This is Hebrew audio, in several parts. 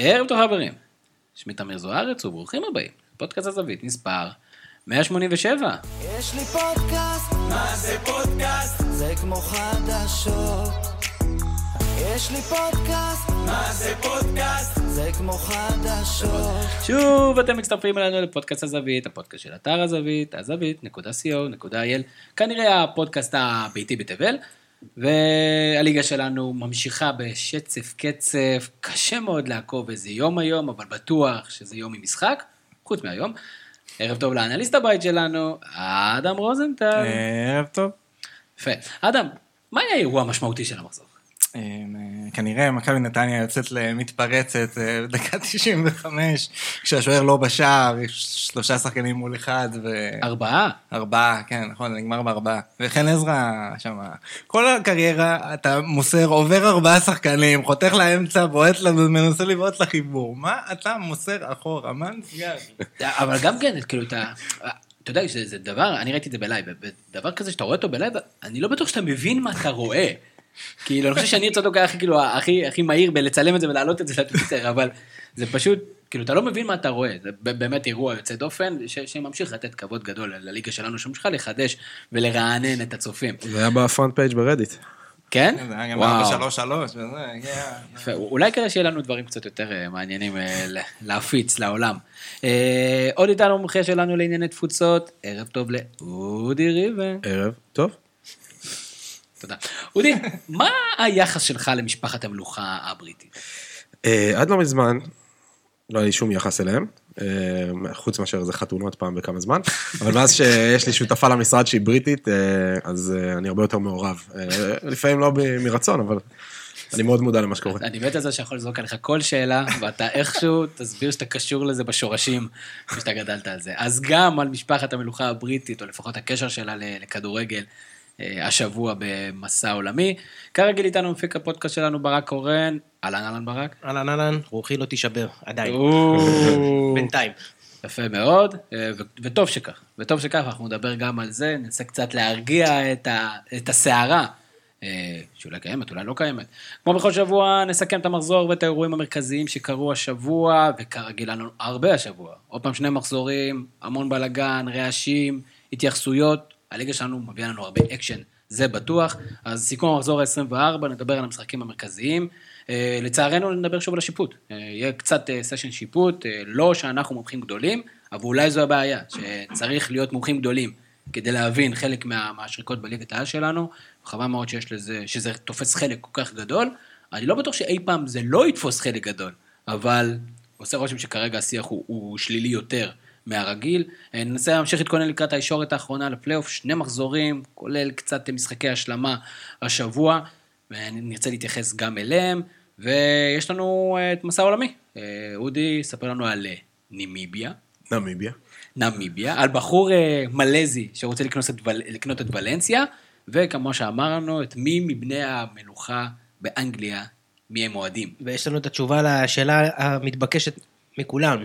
ערב טוב חברים, שמי תמיר זוארץ וברוכים הבאים, פודקאסט הזווית מספר 187. יש לי פודקאסט, מה זה פודקאסט? זה כמו חדשות. יש לי פודקאסט, מה זה פודקאסט? זה כמו חדשות. שוב אתם מצטרפים אלינו לפודקאסט הזווית, הפודקאסט של אתר הזווית, הזווית.co.il, כנראה הפודקאסט הביתי בתבל, והליגה שלנו ממשיכה בשצף קצף, קשה מאוד לעקוב איזה יום היום, אבל בטוח שזה יום עם משחק, חוץ מהיום. ערב טוב לאנליסט הבית שלנו, אדם רוזנטל. ערב טוב. יפה. אדם, מה היה האירוע המשמעותי של המחזור? אה, כנראה מכבי נתניה יוצאת למתפרצת אה, בדקה 95, כשהשוער לא בשער, יש שלושה שחקנים מול אחד, ו... ארבעה. ארבעה, כן, נכון, זה נגמר בארבעה. וחן עזרא שם, כל הקריירה אתה מוסר, עובר ארבעה שחקנים, חותך לאמצע, בועט לנו, מנסה לבעוט לחיבור. מה אתה מוסר אחורה? מה נסגר? אבל גם כן, כאילו, אתה... אתה יודע, זה, זה דבר, אני ראיתי את זה ב live, דבר כזה שאתה רואה אותו ב live, אני לא בטוח שאתה מבין מה אתה רואה. כאילו, אני חושב שאני היה הכי, כאילו, הכי, הכי מהיר בלצלם את זה ולהעלות את זה לטוויטר, אבל זה פשוט, כאילו, אתה לא מבין מה אתה רואה, זה באמת אירוע יוצא דופן, ש, שממשיך לתת כבוד גדול לליגה שלנו, שממשיכה לחדש ולרענן את הצופים. זה היה ב front page ברדיט. כן? זה היה גם וואו. 4 3 וזה, אולי כדי שיהיה לנו דברים קצת יותר אה, מעניינים אה, ל- להפיץ לעולם. אה, עוד איתנו מומחה שלנו לענייני תפוצות, ערב טוב לאודי ריבן. ערב, טוב. תודה. אודי, מה היחס שלך למשפחת המלוכה הבריטית? אה, עד לא מזמן, לא היה לי שום יחס אליהם, אה, חוץ מאשר איזה חתונות פעם בכמה זמן, אבל מאז שיש לי שותפה למשרד שהיא בריטית, אה, אז אני הרבה יותר מעורב. לפעמים לא מרצון, אבל אני מאוד מודע למה שקורה. אני מת על זה שיכול לזרוק עליך כל שאלה, ואתה איכשהו תסביר שאתה קשור לזה בשורשים, ושאתה גדלת על זה. אז גם על משפחת המלוכה הבריטית, או לפחות הקשר שלה לכדורגל, השבוע במסע עולמי. כרגיל איתנו מפיק הפודקאסט שלנו ברק קורן, אהלן אהלן ברק. אהלן אהלן, רוחי לא תישבר, עדיין, בינתיים. יפה מאוד, אה, וטוב שכך, וטוב שכך, אנחנו נדבר גם על זה, ננסה קצת להרגיע את, ה- את הסערה, אה, שאולי קיימת, אולי לא קיימת. כמו בכל שבוע, נסכם את המחזור ואת האירועים המרכזיים שקרו השבוע, וכרגיל לנו הרבה השבוע. עוד פעם שני מחזורים, המון בלאגן, רעשים, התייחסויות, הליגה שלנו מביאה לנו הרבה אקשן, זה בטוח. אז סיכום המחזור ה-24, נדבר על המשחקים המרכזיים. אה, לצערנו נדבר שוב על השיפוט. אה, יהיה קצת סשן שיפוט, אה, לא שאנחנו מומחים גדולים, אבל אולי זו הבעיה, שצריך להיות מומחים גדולים כדי להבין חלק מה, מהשריקות בליגת העל שלנו, חבל מאוד שיש לזה, שזה תופס חלק כל כך גדול. אני לא בטוח שאי פעם זה לא יתפוס חלק גדול, אבל עושה רושם שכרגע השיח הוא, הוא שלילי יותר מהרגיל. אה, ננסה להמשיך להתכונן לקראת הישורת האחרונה לפלייאוף, שני מחזורים, כולל קצת משחקי השלמה השבוע, ונרצה להתייחס גם אליהם, ויש לנו אה, את מסע עולמי. אה, אודי, ספר לנו על אה, נימיביה. נמיביה. נמיביה, על בחור אה, מלזי שרוצה לקנות את, ול, לקנות את ולנסיה, וכמו שאמרנו, את מי מבני המלוכה באנגליה, מי הם אוהדים. ויש לנו את התשובה לשאלה המתבקשת מכולם.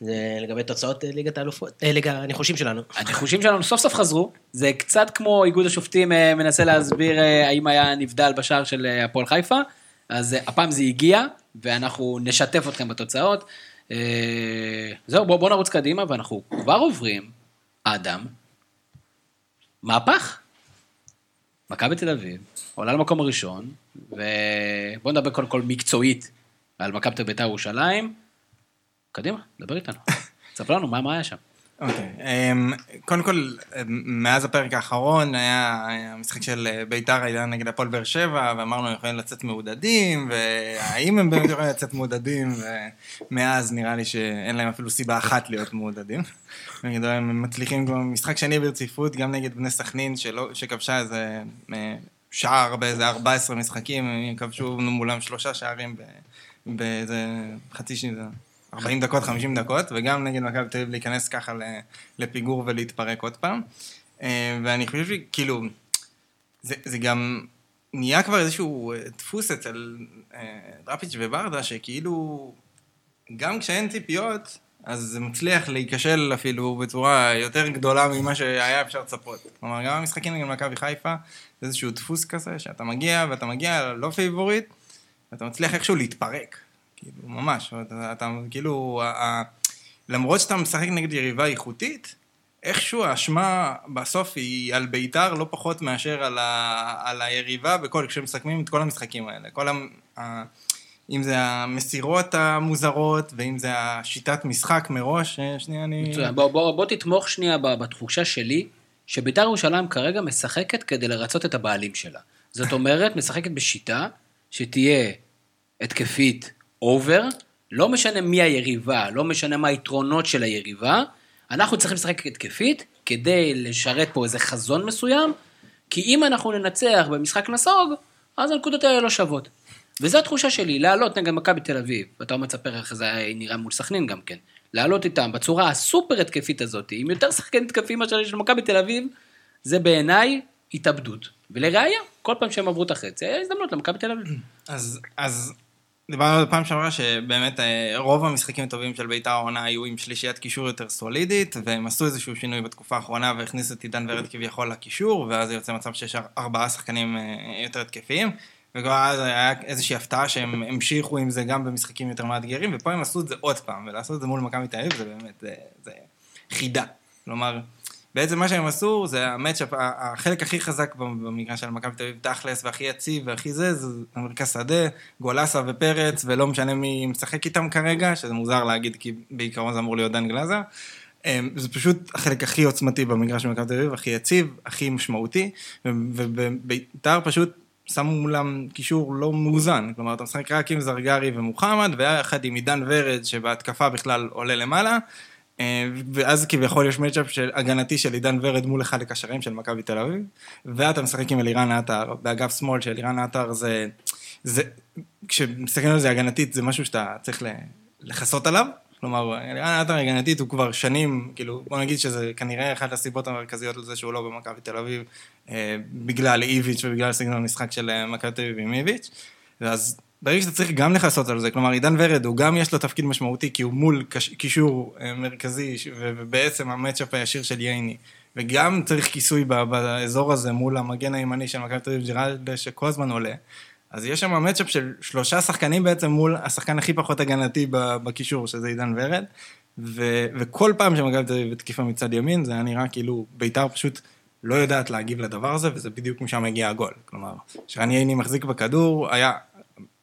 זה לגבי תוצאות אה, ליגת האלופות, אה, ליגה הניחושים שלנו. הניחושים שלנו סוף סוף חזרו, זה קצת כמו איגוד השופטים אה, מנסה להסביר האם היה נבדל בשער של הפועל חיפה, אז הפעם זה הגיע, ואנחנו נשתף אתכם בתוצאות. זהו, בואו בוא נרוץ קדימה, ואנחנו כבר עוברים, אדם, מהפך. מכבי תל אביב, עולה למקום הראשון, ובואו נדבר קודם כל מקצועית על מכבי תל בית"ר ירושלים. קדימה, דבר איתנו. ספר לנו מה, מה היה שם. אוקיי, אמ, קודם כל, אמ, מאז הפרק האחרון היה היה משחק של אה, ביתר היה נגד הפועל באר שבע, ואמרנו הם יכולים לצאת מעודדים, והאם הם באמת יכולים לצאת מעודדים, ומאז נראה לי שאין להם אפילו סיבה אחת להיות מעודדים. הם מצליחים כבר משחק שני ברציפות, גם נגד בני סכנין, שכבשה איזה אה, שער באיזה 14 משחקים, הם כבשו מולם שלושה שערים באיזה חצי שנה. 40 דקות, 50 דקות, וגם נגד מכבי תל אביב להיכנס ככה לפיגור ולהתפרק עוד פעם. אה, ואני חושב שכאילו, זה, זה גם נהיה כבר איזשהו אה, דפוס אצל אה, דראפיץ' וברדה, שכאילו, גם כשאין ציפיות, אז זה מצליח להיכשל אפילו בצורה יותר גדולה ממה שהיה אפשר לצפות. כלומר, גם המשחקים נגד מכבי חיפה, זה איזשהו דפוס כזה, שאתה מגיע ואתה מגיע לא פייבוריט, ואתה מצליח איכשהו להתפרק. כאילו, ממש. אתה, אתה כאילו, ה, ה, למרות שאתה משחק נגד יריבה איכותית, איכשהו האשמה בסוף היא על בית"ר לא פחות מאשר על, ה, על היריבה בכל, כשמסכמים את כל המשחקים האלה. כל ה, אם זה המסירות המוזרות, ואם זה השיטת משחק מראש, אה, שנייה אני... מצוין. בוא, בוא, בוא תתמוך שנייה בתחושה שלי, שביתר ירושלים כרגע משחקת כדי לרצות את הבעלים שלה. זאת אומרת, משחקת בשיטה שתהיה התקפית אובר, לא משנה מי היריבה, לא משנה מה היתרונות של היריבה, אנחנו צריכים לשחק התקפית כדי לשרת פה איזה חזון מסוים, כי אם אנחנו ננצח במשחק נסוג, אז הנקודות האלה לא שוות. וזו התחושה שלי, לעלות נגד מכבי תל אביב, ואתה עוד מצפה איך זה היה נראה מול סכנין גם כן, לעלות איתם בצורה הסופר התקפית הזאת, עם יותר שחקנים התקפים מאשר של מכבי תל אביב, זה בעיניי התאבדות. ולראיה, כל פעם שהם עברו את החצי, היה הזדמנות למכבי תל אביב. אז, אז דיברנו בפעם שעברה שבאמת אה, רוב המשחקים הטובים של בית"ר העונה היו עם שלישיית קישור יותר סולידית, והם עשו איזשהו שינוי בתקופה האחרונה והכניסו את עידן ורד כביכול לקישור, ואז יוצא מצב שיש ארבעה שחקנים אה, יותר התקפיים. וכבר אז היה איזושהי הפתעה שהם המשיכו עם זה גם במשחקים יותר מאתגרים, ופה הם עשו את זה עוד פעם, ולעשות את זה מול מכבי תל אביב זה באמת, זה, זה חידה. כלומר, בעצם מה שהם עשו זה המצ'אפ, החלק הכי חזק במגרש של מכבי תל אביב, תכלס, והכי יציב והכי זה, זה המרכז שדה, גולסה ופרץ, ולא משנה מי משחק איתם כרגע, שזה מוזר להגיד, כי בעיקרון זה אמור להיות דן גלאזר. אמ, זה פשוט החלק הכי עוצמתי במגרש של מכבי תל אביב, הכי יציב, הכי משמעותי, ובית"ר פשוט שמו מולם קישור לא מאוזן, כלומר אתה משחק רק עם זרגרי ומוחמד, ויחד עם עידן ורד שבהתקפה בכלל עולה למעלה, ואז כביכול יש מצ'אפ של הגנתי של עידן ורד מול אחד הקשרים של מכבי תל אביב, ואתה משחק עם אלירן עטר, באגף שמאל של אלירן עטר זה, זה, כשמסתכלים על זה הגנתית זה משהו שאתה צריך לכסות עליו, כלומר, אלירן עטר הגנתית הוא כבר שנים, כאילו, בוא נגיד שזה כנראה אחת הסיבות המרכזיות לזה שהוא לא במכבי תל אביב, אה, בגלל איביץ' ובגלל סגנון המשחק של אה, מכבי תל אביב עם איביץ', ואז ברגע שאתה צריך גם לכסות על זה, כלומר, עידן ורד, הוא גם יש לו תפקיד משמעותי, כי הוא מול קישור אה, מרכזי, ובעצם המצ'אפ הישיר של ייני, וגם צריך כיסוי באזור הזה מול המגן הימני של מכבי תל אביב, ג'רלדה, שכל הזמן עולה. אז יש שם מצ'אפ של שלושה שחקנים בעצם מול השחקן הכי פחות הגנתי בקישור, שזה עידן ורד, ו, וכל פעם שמכבי תל אביב התקיפה מצד ימין, זה היה נראה כאילו בית"ר פשוט לא יודעת להגיב לדבר הזה, וזה בדיוק משם הגיע הגול. כלומר, שרן ייני מחזיק בכדור, היה,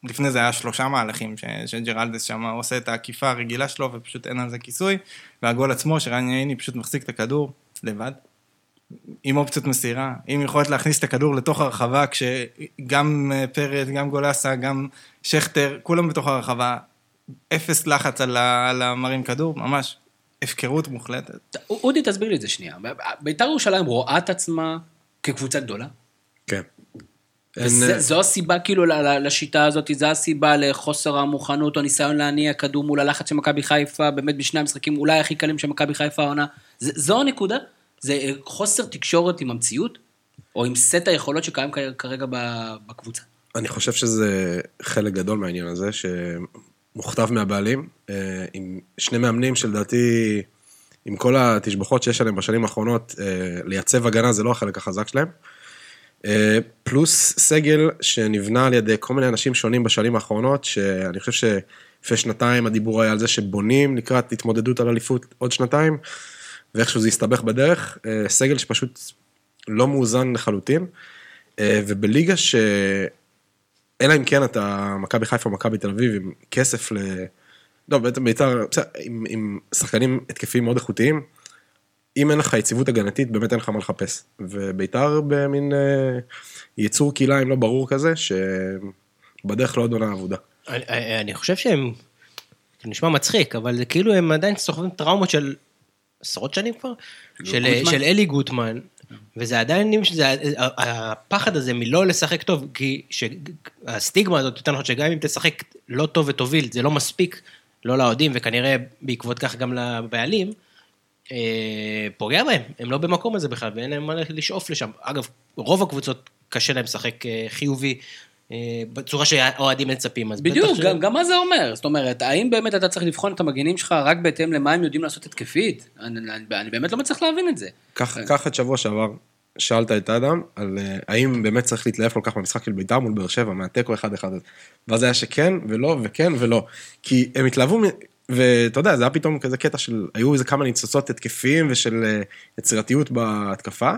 לפני זה היה שלושה מהלכים שג'רלדס שם עושה את העקיפה הרגילה שלו, ופשוט אין על זה כיסוי, והגול עצמו, שרן ייני פשוט מחזיק את הכדור לבד, עם אופציות מסירה, עם יכולת להכניס את הכדור לתוך הרחבה, כשגם אה, פרץ, גם גולסה, גם שכטר, כולם בתוך הרחבה, אפס לחץ על, ה, על המרים כדור, ממש הפקרות מוחלטת. אודי, תסביר לי את זה שנייה. בית"ר ירושלים רואה את עצמה כקבוצה גדולה? כן. וזה, אין- זו הסיבה כאילו לשיטה הזאת, זו הסיבה לחוסר המוכנות או ניסיון להניע כדור מול הלחץ של מכבי חיפה, באמת בשני המשחקים אולי הכי קלים של מכבי חיפה העונה. זו הנקודה? זה אה, חוסר תקשורת עם המציאות? או עם סט היכולות שקיים כרגע בקבוצה? אני חושב שזה חלק גדול מהעניין הזה, שמוכתב מהבעלים, אה, עם שני מאמנים שלדעתי, עם כל התשבחות שיש עליהם בשנים האחרונות, אה, לייצב הגנה זה לא החלק החזק שלהם. אה, פלוס סגל שנבנה על ידי כל מיני אנשים שונים בשנים האחרונות, שאני חושב שלפני שנתיים הדיבור היה על זה שבונים לקראת התמודדות על אליפות עוד שנתיים, ואיכשהו זה הסתבך בדרך. אה, סגל שפשוט לא מאוזן לחלוטין, אה, ובליגה ש... אלא אם כן אתה מכבי חיפה מכבי תל אביב עם כסף ל... לא, בעצם בית"ר, בסדר, עם, עם שחקנים התקפיים מאוד איכותיים, אם אין לך יציבות הגנתית, באמת אין לך מה לחפש. ובית"ר במין אה, יצור כלאיים לא ברור כזה, שבדרך לא עוד עונה אבודה. אני- אני אני חושב שהם, זה נשמע מצחיק, אבל זה כאילו הם עדיין סוחבים טראומות של עשרות שנים כבר, של, גוטמן. של אלי גוטמן, וזה עדיין, זה, הפחד הזה מלא לשחק טוב, כי הסטיגמה הזאת, יותר נכון, שגם אם תשחק לא טוב ותוביל, זה לא מספיק, לא לאוהדים, וכנראה בעקבות כך גם לבעלים, אה, פוגע בהם, הם לא במקום הזה בכלל, ואין להם מה לשאוף לשם. אגב, רוב הקבוצות קשה להם לשחק אה, חיובי, אה, בצורה שהאוהדים מצפים, אז בדיוק, בטח גם, גם מה זה אומר? זאת אומרת, האם באמת אתה צריך לבחון את המגנים שלך רק בהתאם למה הם יודעים לעשות התקפית? אני, אני, אני באמת לא מצליח להבין את זה. קח את שבוע שעבר, שאלת את אדם, על אה, האם באמת צריך להתלהב כל כך במשחק של בית"ר מול באר שבע, מהתיקו 1-1 הזה. ואז היה שכן ולא וכן ולא. כי הם התלהבו, ואתה יודע, זה היה פתאום כזה קטע של, היו איזה כמה ניצוצות התקפיים ושל אה, יצירתיות בהתקפה.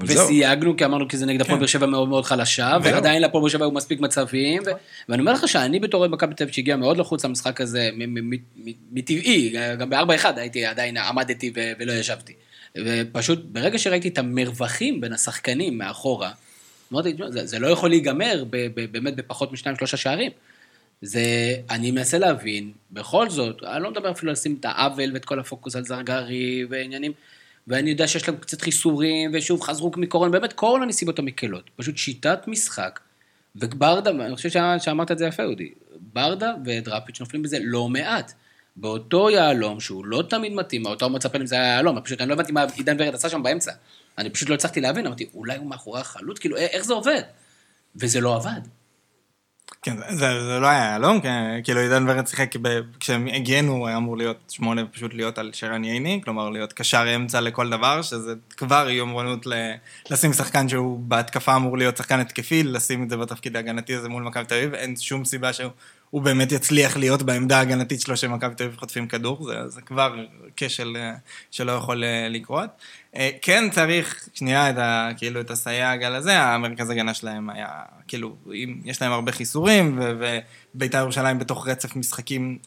וסייגנו, כי אמרנו כי זה נגד הפועל כן. באר שבע מאוד מאוד חלשה. ועדיין להפועל באר שבע היו מספיק מצבים, ו- ואני אומר לך שאני בתור אוהד מכבי תל אביב שהגיע מאוד לחוץ למשחק הזה, מטבעי, גם ב-4-1 הייתי עדיין עמדתי ו- ולא ישבתי. ופשוט ברגע שראיתי את המרווחים בין השחקנים מאחורה, אמרתי, "תשמע, זה, לא יכול להיגמר באמת בפחות משניים שלושה שערים. זה, אני מנסה להבין, בכל זאת, אני לא מדבר אפילו לשים את העוול ואת כל הפוקוס על זרגרי ועניינים, ואני יודע שיש להם קצת חיסורים, ושוב חזרו מקורונה, באמת כל הנסיבות המקלות. פשוט שיטת משחק, וברדה, אני חושב שה- שאמרת את זה יפה, אודי, ברדה ודראפיץ' נופלים בזה לא מעט. באותו יהלום, שהוא לא תמיד מתאים, אותו מצפה אם זה היה יהלום, פשוט אני לא הבנתי מה עידן ורד עשה שם באמצע. אני פשוט לא הצלחתי להבין, אמרתי, אולי הוא מאחורי החלוץ, כאילו, א- איך זה עובד? וזה לא עבד. כן, זה, זה, לא היה יהלום, כי- כאילו עידן ורד שיחק, כשהם הגנו, הוא היה אמור להיות שמונה, פשוט להיות על שרן ייני, כלומר להיות קשר אמצע לכל דבר, שזה כבר יומרנות ל- לשים שחקן שהוא בהתקפה אמור להיות שחקן התקפי, לשים את זה בתפקיד ההגנתי הזה מול מכבי תל אביב, אין שום סיבה שהוא הוא באמת יצליח להיות בעמדה ההגנתית שלו שמכבי תל אביב חוטפים כדור, זה, זה כבר כשל אה, שלא יכול אה, לקרות. אה, כן צריך שנייה את ה, כאילו את הסייג על הזה, המרכז הגנה שלהם היה, כאילו, אם, יש להם הרבה חיסורים, ובית"ר ירושלים בתוך רצף משחקים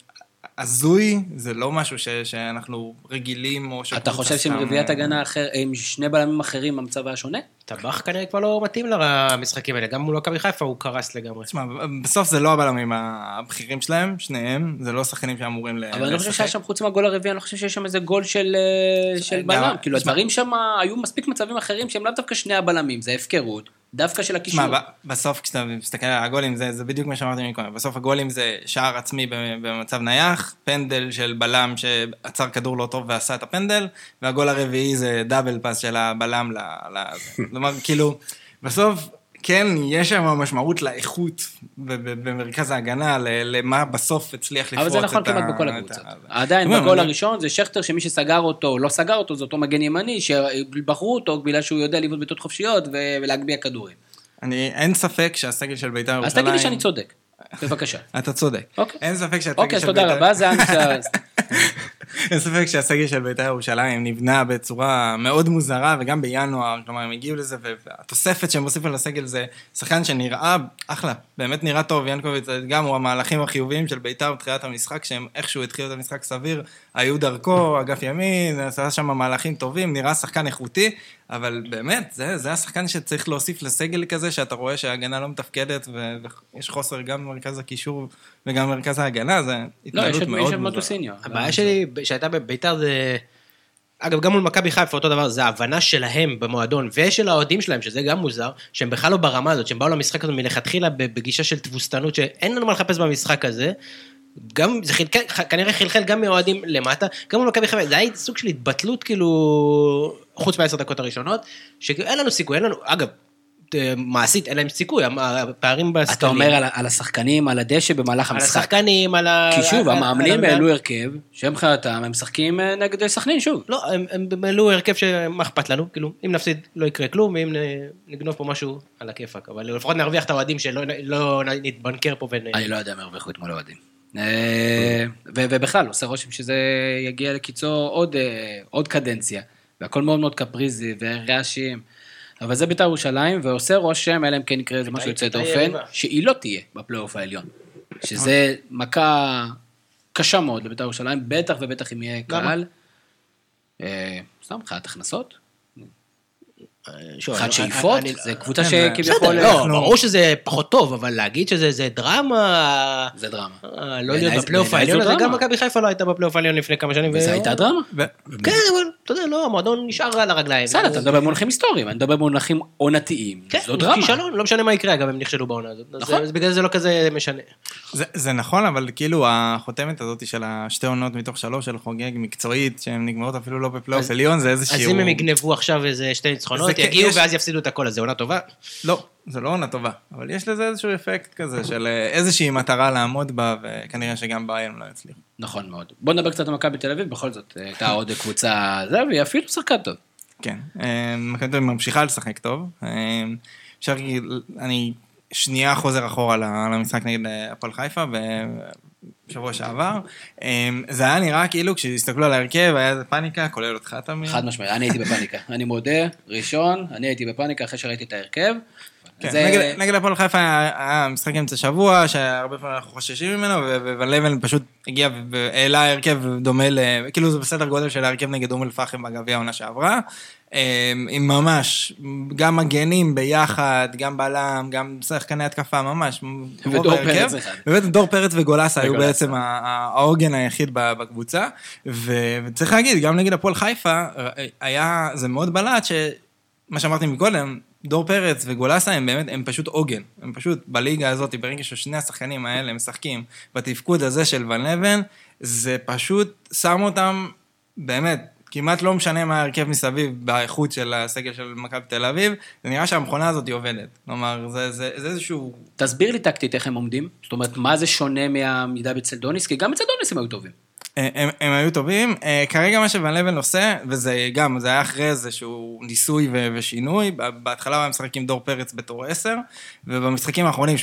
הזוי, זה לא משהו ש, שאנחנו רגילים, או אתה שקבוצה חושב שעם רביעיית אה, הגנה אחר, עם שני בלמים אחרים המצב היה שונה? טבח כנראה כבר לא מתאים למשחקים האלה, גם מול מכבי חיפה הוא קרס לגמרי. תשמע, בסוף זה לא הבלמים הבכירים שלהם, שניהם, זה לא שחקנים שאמורים ל- אבל אני לא חושב לשחק. שהיה שם, חוץ מהגול הרביעי, אני לא חושב שיש שם איזה גול של אה, של גם- בלם. כאילו, הדברים שם, היו מספיק מצבים אחרים שהם לאו דווקא שני הבלמים, זה הפקרות, דווקא של הקישור. ב- בסוף כשאתה מסתכל על הגולים, זה, זה בדיוק מה שאמרתי מקודם, בסוף הגולים זה שער עצמי במצב נייח, פנדל של בלם שעצר כדור לא טוב ועשה את הפנדל, והגול הרביעי זה דאבל פאס של הבלם ל... כלומר, כאילו, בסוף... כן, יש שם משמעות לאיכות במרכז ההגנה, למה בסוף הצליח לפרוט אבל את זה נכון ה- כמעט בכל ה- הקבוצות. עדיין, בגול הראשון זה שכטר, שמי שסגר אותו, או לא סגר אותו, זה אותו מגן ימני, שבחרו אותו בגלל שהוא יודע לבעוט בעיטות חופשיות ולהגביה כדורים. אני, אין ספק שהסגל של בית"ר ירושלים... אז תגיד לי שאני צודק. בבקשה. אתה צודק. אוקיי. אין ספק שהסגל אוקיי, אז של תודה בית"ר... רבה, זה הנושא... אין ספק שהסגל של בית"ר ירושלים נבנה בצורה מאוד מוזרה, וגם בינואר, כלומר, הם הגיעו לזה, והתוספת שהם הוסיפו לסגל זה שחקן שנראה אחלה, באמת נראה טוב, ינקוביץ, גם הוא המהלכים החיוביים של בית"ר בתחילת המשחק, שהם איכשהו התחילו את המשחק סביר, היו דרכו, אגף ימין, עשה שם מהלכים טובים, נראה שחקן איכותי, אבל באמת, זה, זה השחקן שצריך להוסיף לסגל כזה, שאתה רואה שההגנה לא מתפקדת, ויש חוסר גם במרכז הקישור וגם במרכז ההגנה, זה לא, יש התנהלות את מאוד מוזרה. הבעיה שלי שהייתה בביתר זה... אגב, גם מול מכבי חיפה אותו דבר, זה ההבנה שלהם במועדון ושל האוהדים שלהם, שזה גם מוזר, שהם בכלל לא ברמה הזאת, שהם באו למשחק הזה מלכתחילה בגישה של תבוסתנות, שאין לנו מה לחפש במשחק הזה. גם, זה חלקל, כנראה חלחל גם מהאוהדים למטה, גם מול מכבי חיפה, זה היה סוג של התבטלות כאילו, חוץ מהעשר דקות הראשונות, שאין לנו סיכוי, אין לנו, אגב, מעשית אין להם סיכוי, הפערים בסקלים. אתה אומר על על השחקנים, על הדשא במהלך על המשחק. השחקנים, על ה... כי שוב, על- המאמנים על- העלו הרכב, שמבחינתם הם משחקים אה, נגד סכנין שוב. לא, הם, העלו הרכב שמה אכפת לנו, כאילו, אם נפסיד לא יקרה כלום, ואם נגנוב פה משהו על הכיפאק, אבל לפחות נרוויח את האוהדים שלא לא נתבנקר פה ונ... אני לא יודע אם הרוויחו אתמול אוהדים. אה, ובכלל, עושה רושם שזה יגיע לקיצו עוד, אה, עוד קדנציה, והכל מאוד מאוד קפריזי ורעשים. אבל זה בית"ר ירושלים, ועושה רושם, אלא אם כן יקרה איזה משהו יוצא בית"ר דופן. שהיא לא תהיה בפלייאוף העליון. שזה מכה קשה מאוד לבית"ר ירושלים, בטח ובטח אם יהיה? קהל. אה, סתם, מבחינת הכנסות, אני- שאיפות, זה קבוצה כן, שכביכול... בסדר, לא, ברור שזה פחות טוב, אבל להגיד שזה זה דרמה, זה דרמה. אה, לא להיות בפלייאוף העליון, הזה, גם. מכבי חיפה לא הייתה בפלייאוף העליון לפני כמה שנים. וזו ו- הייתה דרמה. כן, אבל אתה יודע, לא, המועדון נשאר על הרגליים. בסדר, אתה מדבר במונחים היסטוריים, אני מדבר במונחים עונתיים. כן, זו דרמה. כישלון, לא משנה מה יקרה, אגב, הם נכשלו בעונה הזאת. נכון. בגלל זה לא כזה משנה. זה, זה נכון, אבל כאילו החותמת הזאת של השתי עונות מתוך שלוש של חוגג מקצועית, שהן נגמרות אפילו לא בפלייאוף עליון, זה איזשהו... אז אם הם יגנבו עכשיו איזה שתי ניצחונות, כן, יגיעו יש- ואז יפסידו את הכל, אז זה עונה טובה. לא, זה לא עונה טובה, אבל יש לזה איזשהו אפקט כזה של אה, איזושהי מטרה לעמוד בה, וכנראה שגם הם לא יצליחו. נכון מאוד. בוא נדבר קצת על מכבי תל אביב, בכל זאת, הייתה עוד קבוצה, זה, והיא אפילו שחקן טוב. כן. אה, מכבי תל אביב ממשיכה לשחק טוב. אה, אפשר להגיד, אני שנייה חוזר אחורה למשחק נגד אה, הפועל חיפה בשבוע שעבר. אה, זה היה נראה כאילו כשהסתכלו על ההרכב, היה איזה פאניקה, כולל אותך תמיד. חד משמעית, אני הייתי בפאניקה. אני מודה, ראשון, אני הייתי בפאניקה אחרי שראיתי את ההרכב. כן, זה- נגד, נגד הפועל חיפה היה, משחק אמצע שבוע, שהרבה פעמים אנחנו חוששים ממנו, וון לבן פשוט הגיע והעלה הרכב דומה ל... כאילו זה בסדר גודל של ההרכב נגד אום אל-פחם בגביע העונה שעברה. אה, עם ממש, גם מגנים ביחד, גם בלם, גם שחקני התקפה, ממש. ודור. פרץ אחד. באמת דור פרץ וגולסה היו. בעצם העוגן היחיד בקבוצה. וצריך להגיד, גם נגד הפועל חיפה, היה, זה מאוד בלט ש... מה שאמרתי מקודם, דור פרץ וגולסה הם באמת, הם פשוט עוגן. הם פשוט בליגה הזאת, ברגע ששני השחקנים האלה משחקים בתפקוד הזה של ון לבן, זה פשוט שם אותם, באמת, כמעט לא משנה מה ההרכב מסביב באיכות של הסגל של מכבי תל אביב, זה נראה שהמכונה הזאת עובדת. כלומר, זה, זה, זה איזשהו... תסביר לי טקטית איך הם עומדים. זאת אומרת, מה זה שונה מהמידה אצל דוניס? כי גם אצל דוניס הם היו טובים. הם, הם היו טובים. אה, כרגע מה שוון לבן עושה, וזה גם, זה היה אחרי איזשהו ניסוי ו- ושינוי, בהתחלה הוא היה משחק עם דור פרץ בתור עשר, ובמשחקים האחרונים,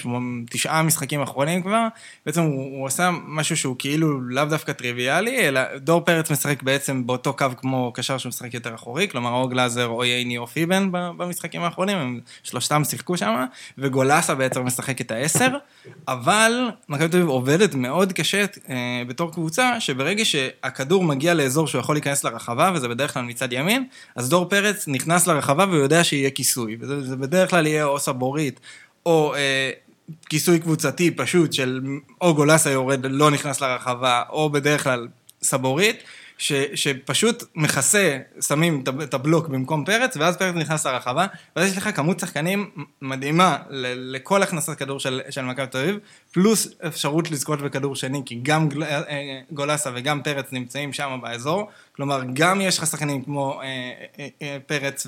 תשעה משחקים אחרונים כבר, בעצם הוא, הוא עשה משהו שהוא כאילו לאו דווקא טריוויאלי, אלא דור פרץ משחק בעצם באותו קו כמו קשר שהוא משחק יותר אחורי, כלומר או גלאזר או ייני או פיבן במשחקים האחרונים, הם שלושתם שיחקו שם, וגולסה בעצם משחק את העשר, אבל מכבי תל אביב עובדת מאוד קשה אה, בתור קבוצה, שברגע שהכדור מגיע לאזור שהוא יכול להיכנס לרחבה, וזה בדרך כלל מצד ימין, אז דור פרץ נכנס לרחבה והוא יודע שיהיה כיסוי, וזה זה בדרך כלל יהיה או סבורית, או אה, כיסוי קבוצתי פשוט של או גולסה יורד, לא נכנס לרחבה, או בדרך כלל סבורית. ש, שפשוט מכסה, שמים את הבלוק במקום פרץ, ואז פרץ נכנס לרחבה, ואז יש לך כמות שחקנים מדהימה לכל הכנסת כדור של, של מכבי תל אביב, פלוס אפשרות לזכות בכדור שני, כי גם אה, אה, גולסה וגם פרץ נמצאים שם באזור, כלומר, גם יש לך שחקנים כמו אה, אה, אה, פרץ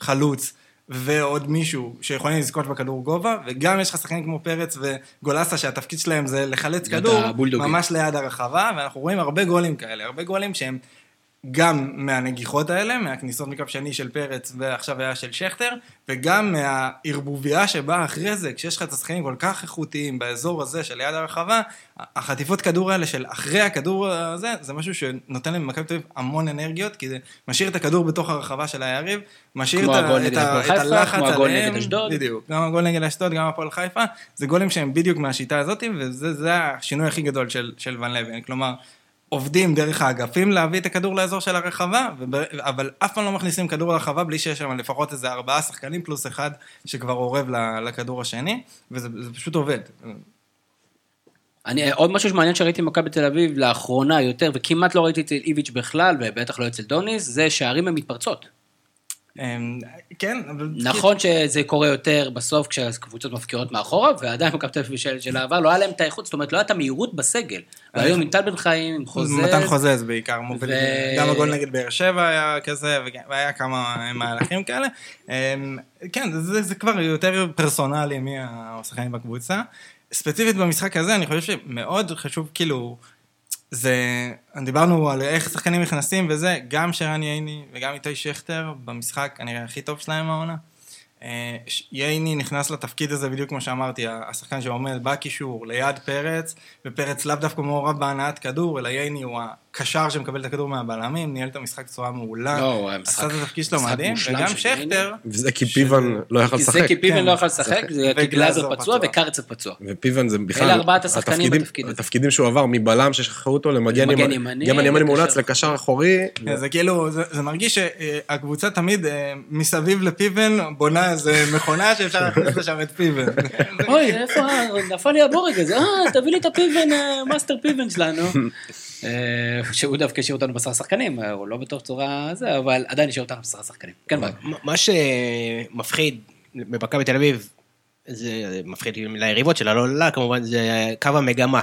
וחלוץ, ועוד מישהו שיכולים לזכות בכדור גובה, וגם יש לך שחקנים כמו פרץ וגולסה שהתפקיד שלהם זה לחלץ כדור, הבולדוגים. ממש ליד הרחבה, ואנחנו רואים הרבה גולים כאלה, הרבה גולים שהם גם מהנגיחות האלה, מהכניסות מקו שני של פרץ ועכשיו היה של שכטר, וגם מהערבוביה שבאה אחרי זה, כשיש לך את השחקנים כל כך איכותיים באזור הזה של ליד הרחבה, החטיפות כדור האלה של אחרי הכדור הזה, זה משהו שנותן למכבי תל אביב המון אנרגיות, כי זה משאיר את הכדור בתוך הרחבה של היריב, משאיר את, ה- את, ה- הפועל את חיפה, הלחץ כמו הגול. נגד אשדוד. בדיוק, גם הגול נגד אשדוד, גם הפועל חיפה, זה גולים שהם בדיוק מהשיטה הזאת, וזה זה השינוי הכי גדול של, של ון לבן. כלומר, עובדים דרך האגפים להביא את הכדור לאזור של הרחבה, אבל אף פעם לא מכניסים כדור לרחבה בלי שיש שם לפחות איזה ארבעה שחקנים פלוס אחד שכבר אורב לכדור השני, וזה זה פשוט עובד. אני, עוד משהו שמעניין שראיתי במכבי תל אביב לאחרונה יותר, וכמעט לא ראיתי אצל איביץ' בכלל, ובטח לא אצל דוניס, זה שהערים הן מתפרצות. אמ, כן, אבל... נכון שזה קורה יותר בסוף כשהקבוצות מפקיעות מאחורה, ועדיין מכבי תל אביב של, העבר לא היה להם את האיכות, זאת אומרת לא הייתה מהירות בסגל. והיום עם טל בן חיים, עם חוזז, מתן חוזז בעיקר גם הגול נגד באר שבע היה כזה, והיה כמה מהלכים כאלה. אמ, כן, זה, זה כבר יותר פרסונלי מי השחקנים בקבוצה. ספציפית במשחק הזה, אני חושב שמאוד חשוב, כאילו, זה, דיברנו על איך שחקנים נכנסים וזה, גם שרן ייני וגם איתי שכטר במשחק כנראה הכי טוב שלהם העונה. אה, ייני נכנס לתפקיד הזה בדיוק כמו שאמרתי, השחקן שעומד בקישור ליד פרץ, ופרץ לאו דווקא מעורב בהנעת כדור, אלא ייני הוא הקשר שמקבל את הכדור מהבלמים, ניהל את המשחק בצורה מעולה, לא, הוא היה משחק- עשה את התפקיד שלו מדהים, וגם. שכטר, וזה כי פיוון לא יכל כי לשחק. זה כי פיבן כן. לא יכול לשחק, זה כי גלאזר פצוע. וקרצב פצוע. ופיוון זה בכלל... אלה ארבעת השחקנים בתפקיד הזה. התפקידים שהוא עבר מבלם ששכחו אותו למגן ימני, גם ימני מואץ לקשר אחורי. כן, זה כאילו, זה, זה מרגיש שהקבוצה תמיד אה, מסביב לפיבן בונה איזה מכונה שאפשר להכניס לשם את פיבן. אוי, איפה, נפל לי הבורג הזה, אה, תביא לי את הפיבן, אה, מאסטר פיבן שלנו. אה, שהוא דווקא השאיר אותנו בשר שחקנים, אה, הוא לא בדיוק צורה זה, אבל עדיין השאיר אותנו בשר שחקנים. כן, מה שמפחיד במכבי תל אביב, זה מפחיד ליריבות שלה, לא לה כמובן, זה קו המגמה.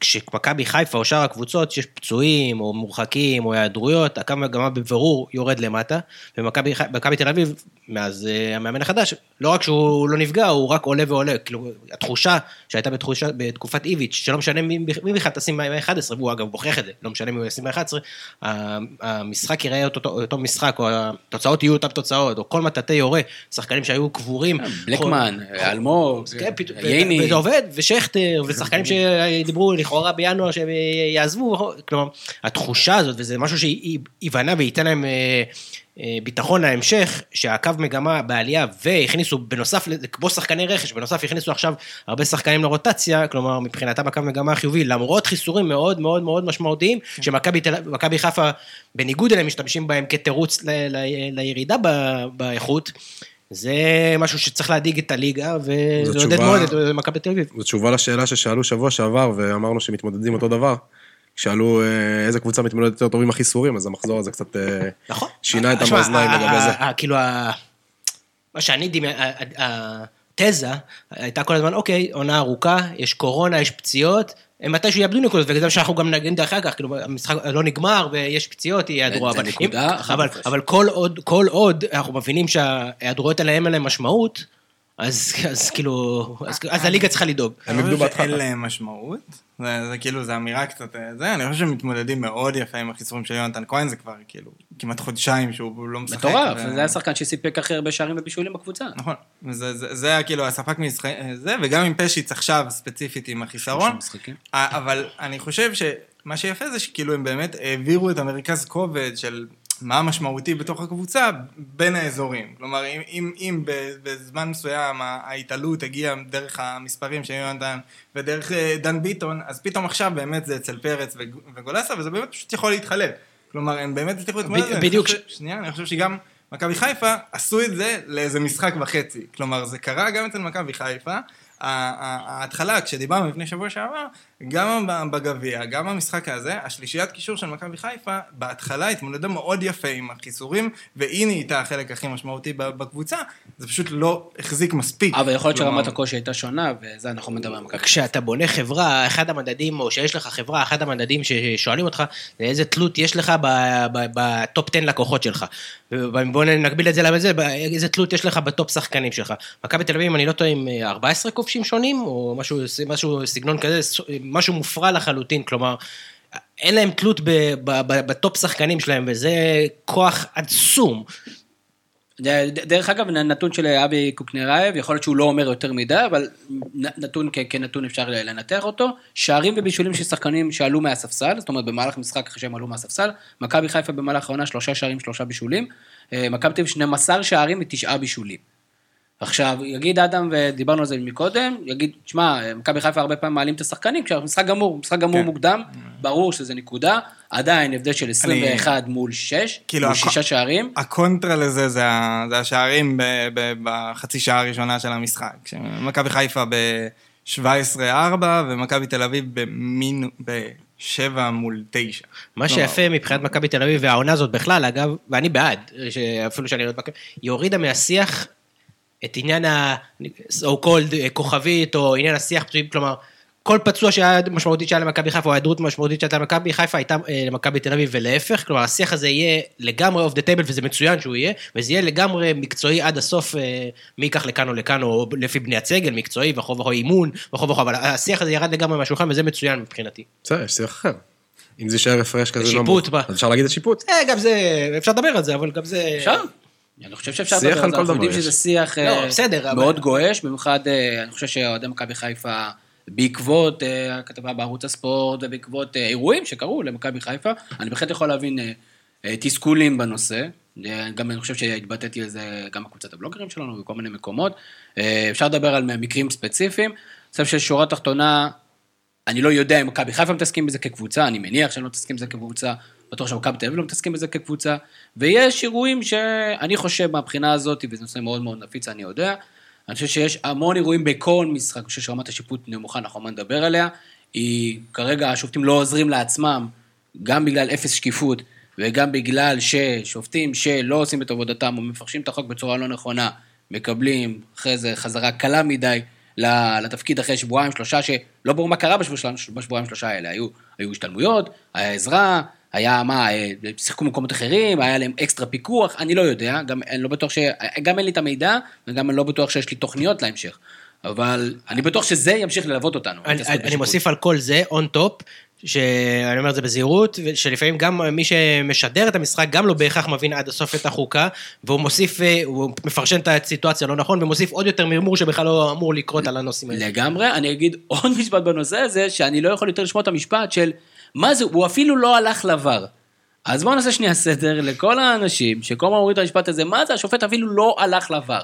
כשמכבי חיפה או שאר הקבוצות, שיש פצועים או מורחקים או היעדרויות, הקו מגמה בבירור יורד למטה, ומכבי תל אביב, מאז אה, המאמן החדש, לא רק שהוא לא נפגע, הוא רק עולה ועולה. כאילו, התחושה שהייתה בתחושה, בתקופת איביץ', שלא משנה מי, בכלל תשים מה-11, והוא אגב בוכיח את זה, לא משנה מי הוא ישים מה-11, המשחק ייראה אותו, אותו משחק, או התוצאות יהיו אותן תוצאות, או כל מטאטא יורה, שחקנים שהיו קבורים. בלקמן, אלמוג, כן, ייני. וזה עובד, ושכטר, ושחקנים שדיברו לכאורה בינואר שהם יעזבו, כלומר, התחושה הזאת, וזה משהו שייבנה וייתן להם אה, אה, ביטחון להמשך, שהקו מגמה בעלייה, והכניסו בנוסף, כמו שחקני רכש, בנוסף הכניסו עכשיו הרבה שחקנים לרוטציה, כלומר, מבחינתם הקו מגמה חיובי, למרות חיסורים מאוד מאוד מאוד משמעותיים, שמכבי תל- מכבי חיפה, בניגוד אליהם, משתמשים בהם כתירוץ לירידה ב- באיכות. זה משהו שצריך להדאיג את הליגה, וזה עודד תשובה- מאוד את מכבי תל אביב. זו תשובה לשאלה ששאלו שבוע שעבר, ואמרנו שמתמודדים אותו דבר. שאלו אה, איזה קבוצה מתמודדת יותר טוב עם החיסורים, אז המחזור הזה קצת אה, נכון. שינה את שמע, המאזניים לגבי זה. כאילו, מה שאני דמיין, ה- התזה הייתה כל הזמן, אוקיי, עונה ארוכה, יש קורונה, יש פציעות, מתישהו יאבדו נקודות, וזה מה שאנחנו גם נגיד אחר כך, כאילו, המשחק לא נגמר ויש פציעות, יעדרו, זה אבל... נקודה אבל-. אבל כל עוד, כל עוד אנחנו מבינים שההיעדרויות האלה אין להם משמעות, אז אז כאילו, אז- אז הליגה צריכה לדאוג. הם איבדו בהתחלה. להם משמעות. זה, זה כאילו, זה אמירה קצת, אה, זה, אני חושב שהם מתמודדים מאוד יפה עם החיסורים של יונתן כהן, זה כבר כאילו כמעט חודשיים שהוא לא משחק. מטורף, ו- זה היה שחקן שסיפק הכי הרבה שערים ובישולים בקבוצה. נכון, זה, זה היה כאילו הספק משחק, זה, וגם עם פשיץ עכשיו, ספציפית עם החיסרון. אה, אבל אני חושב שמה שיפה זה שכאילו הם באמת העבירו את המרכז כובד של מה המשמעותי בתוך הקבוצה בין האזורים. כלומר, אם, אם, אם בזמן מסוים ההתעלות הגיעה דרך המספרים של יונתן ודרך אה, דן ביטון, אז פתאום עכשיו באמת זה אצל פרץ וגו- וגולסה, וזה באמת פשוט יכול להתחלף. כלומר, הם באמת הצליחו להתמודד. בדיוק. אני חושב ש- שנייה, אני חושב שגם מכבי חיפה עשו את זה לאיזה משחק וחצי. כלומר, זה קרה גם אצל מכבי חיפה. ההתחלה, כשדיברנו לפני שבוע שעבר, גם בגביע, גם במשחק הזה, השלישיית קישור של מכבי חיפה, בהתחלה התמודדה מאוד יפה עם החיסורים, והנה איתה החלק הכי משמעותי בקבוצה, זה פשוט לא החזיק מספיק. אבל יכול להיות שרמת הקושי הייתה שונה, וזה אנחנו מדברים על. כשאתה בונה חברה, אחד המדדים, או שיש לך חברה, אחד המדדים ששואלים אותך, זה איזה תלות יש לך בטופ 10 לקוחות שלך. בוא נגביל את זה לזה, איזה תלות יש לך בטופ שחקנים שלך. מכבי תל אביב, אם אני לא טועה, עם אה, 14 כובשים שונים, או משהו, משהו סגנון כזה, משהו מופרע לחלוטין, כלומר... אין להם תלות ב- ב- ב- בטופ שחקנים שלהם, וזה כוח עצום. דרך אגב, נתון של אבי קוקנרייב, יכול להיות שהוא לא אומר יותר מדי, אבל נתון כנתון אפשר לנתח אותו. שערים ובישולים של שחקנים שעלו מהספסל, זאת אומרת במהלך משחק אחרי שהם עלו מהספסל, מכבי חיפה במהלך העונה שלושה שערים, שלושה בישולים, אה, מכבי תל אביב 12 שערים ותשעה בישולים. עכשיו, יגיד אדם, ודיברנו על זה מקודם, יגיד, שמע, מכבי חיפה הרבה פעמים מעלים את השחקנים, כשהמשחק גמור, משחק גמור כן. מוקדם, ברור שזה נקודה, עדיין הבדל של 21 מול 6, כאילו, מול ה-כ- 6 שערים. הקונטרה לזה זה, זה השערים ב, ב, בחצי שעה הראשונה של המשחק. מכבי חיפה ב-17-4 ומכבי תל אביב במין... ב-7 מול 9. מה שיפה מבחינת מכבי תל אביב, והעונה הזאת בכלל, אגב, ואני בעד, אפילו שאני לא יודע, היא הורידה מהשיח את עניין ה-so called אה, כוכבית, או עניין השיח פצועים, כלומר, כל פצוע שהיה משמעותית שהיה למכבי חיפה, או היעדרות משמעותית שהייתה למכבי חיפה, הייתה אה, למכבי תל אביב ולהפך, כלומר, השיח הזה יהיה לגמרי off the table, וזה מצוין שהוא יהיה, וזה יהיה לגמרי מקצועי עד הסוף, אה, מי ייקח לכאן או לכאן, או לפי בני הסגל, מקצועי, וכו' וכו', אימון, וכו' וכו', אבל השיח הזה ירד לגמרי מהשולחן, וזה מצוין מבחינתי. בסדר, יש שיח אחר. אם זה יישאר הפרש כזה שיפוט נמוך, בה. אז אפשר להגיד את שיפוט. אה, גם זה, אפשר לדבר על זה, אבל גם זה... אפשר. אני חושב שאפשר לדבר על זה, אנחנו יודעים. שזה שיח אה, לא, בסדר, אבל- מאוד גועש, במיוחד אה, אני חושב שאוהדי מכבי חיפה, בעקבות אה, הכתבה בערוץ הספורט ובעקבות אה, אירועים שקרו למכבי חיפה, אני בהחלט יכול להבין אה, אה, תסכולים בנושא. אה, גם אני חושב שהתבטאתי על זה גם בקבוצת הבלוגרים שלנו בכל מיני מקומות. אה, אפשר לדבר על מקרים ספציפיים. אני חושב ששורה תחתונה, אני לא יודע אם מכבי חיפה מתעסקים בזה כקבוצה, אני מניח שהם לא מתעסקים בזה כקבוצה, בטוח שמכבי תל אביב לא מתעסקים בזה כקבוצה, ויש אירועים שאני חושב מהבחינה הזאת, וזה נושא מאוד מאוד נפיץ, אני יודע, אני חושב שיש המון אירועים בכל משחק, אני חושב שרמת השיפוט נמוכה, אנחנו לא נדבר עליה, היא, כרגע השופטים לא עוזרים לעצמם, גם בגלל אפס שקיפות, וגם בגלל ששופטים שלא עושים את עבודתם, או מפרשים את החוק בצורה לא נכונה, מקבלים אחרי זה חזרה קלה מדי לתפקיד אחרי שבועיים, שלושה, שלא ברור מה קרה בשבוע- בשבועיים, שלושה האלה. היו, היו השתלמויות, היה עזרה, היה מה, אה, שיחקו במקומות אחרים, היה להם אקסטרה פיקוח, אני לא יודע, גם אני לא בטוח ש... גם אין לי את המידע, וגם אני לא בטוח שיש לי תוכניות להמשך. אבל אני בטוח שזה ימשיך ללוות אותנו. אני, אני. מוסיף על כל זה, on top, שאני אומר את זה בזהירות, שלפעמים גם מי שמשדר את המשחק גם לא בהכרח מבין עד הסוף את החוקה, והוא מוסיף, אה, הוא מפרשן את הסיטואציה לא נכון, ומוסיף עוד יותר מרמור שבכלל לא אמור לקרות על הנושאים האלה. לגמרי, אני אגיד עוד משפט בנושא הזה, שאני לא יכול יותר לשמוע את המשפט של, מה זה, הוא אפילו לא הלך ל-VAR. אז בואו נעשה שנייה סדר לכל האנשים שכל הזמן אומרים את המשפט הזה, מה זה, השופט אפילו לא הלך ל-VAR.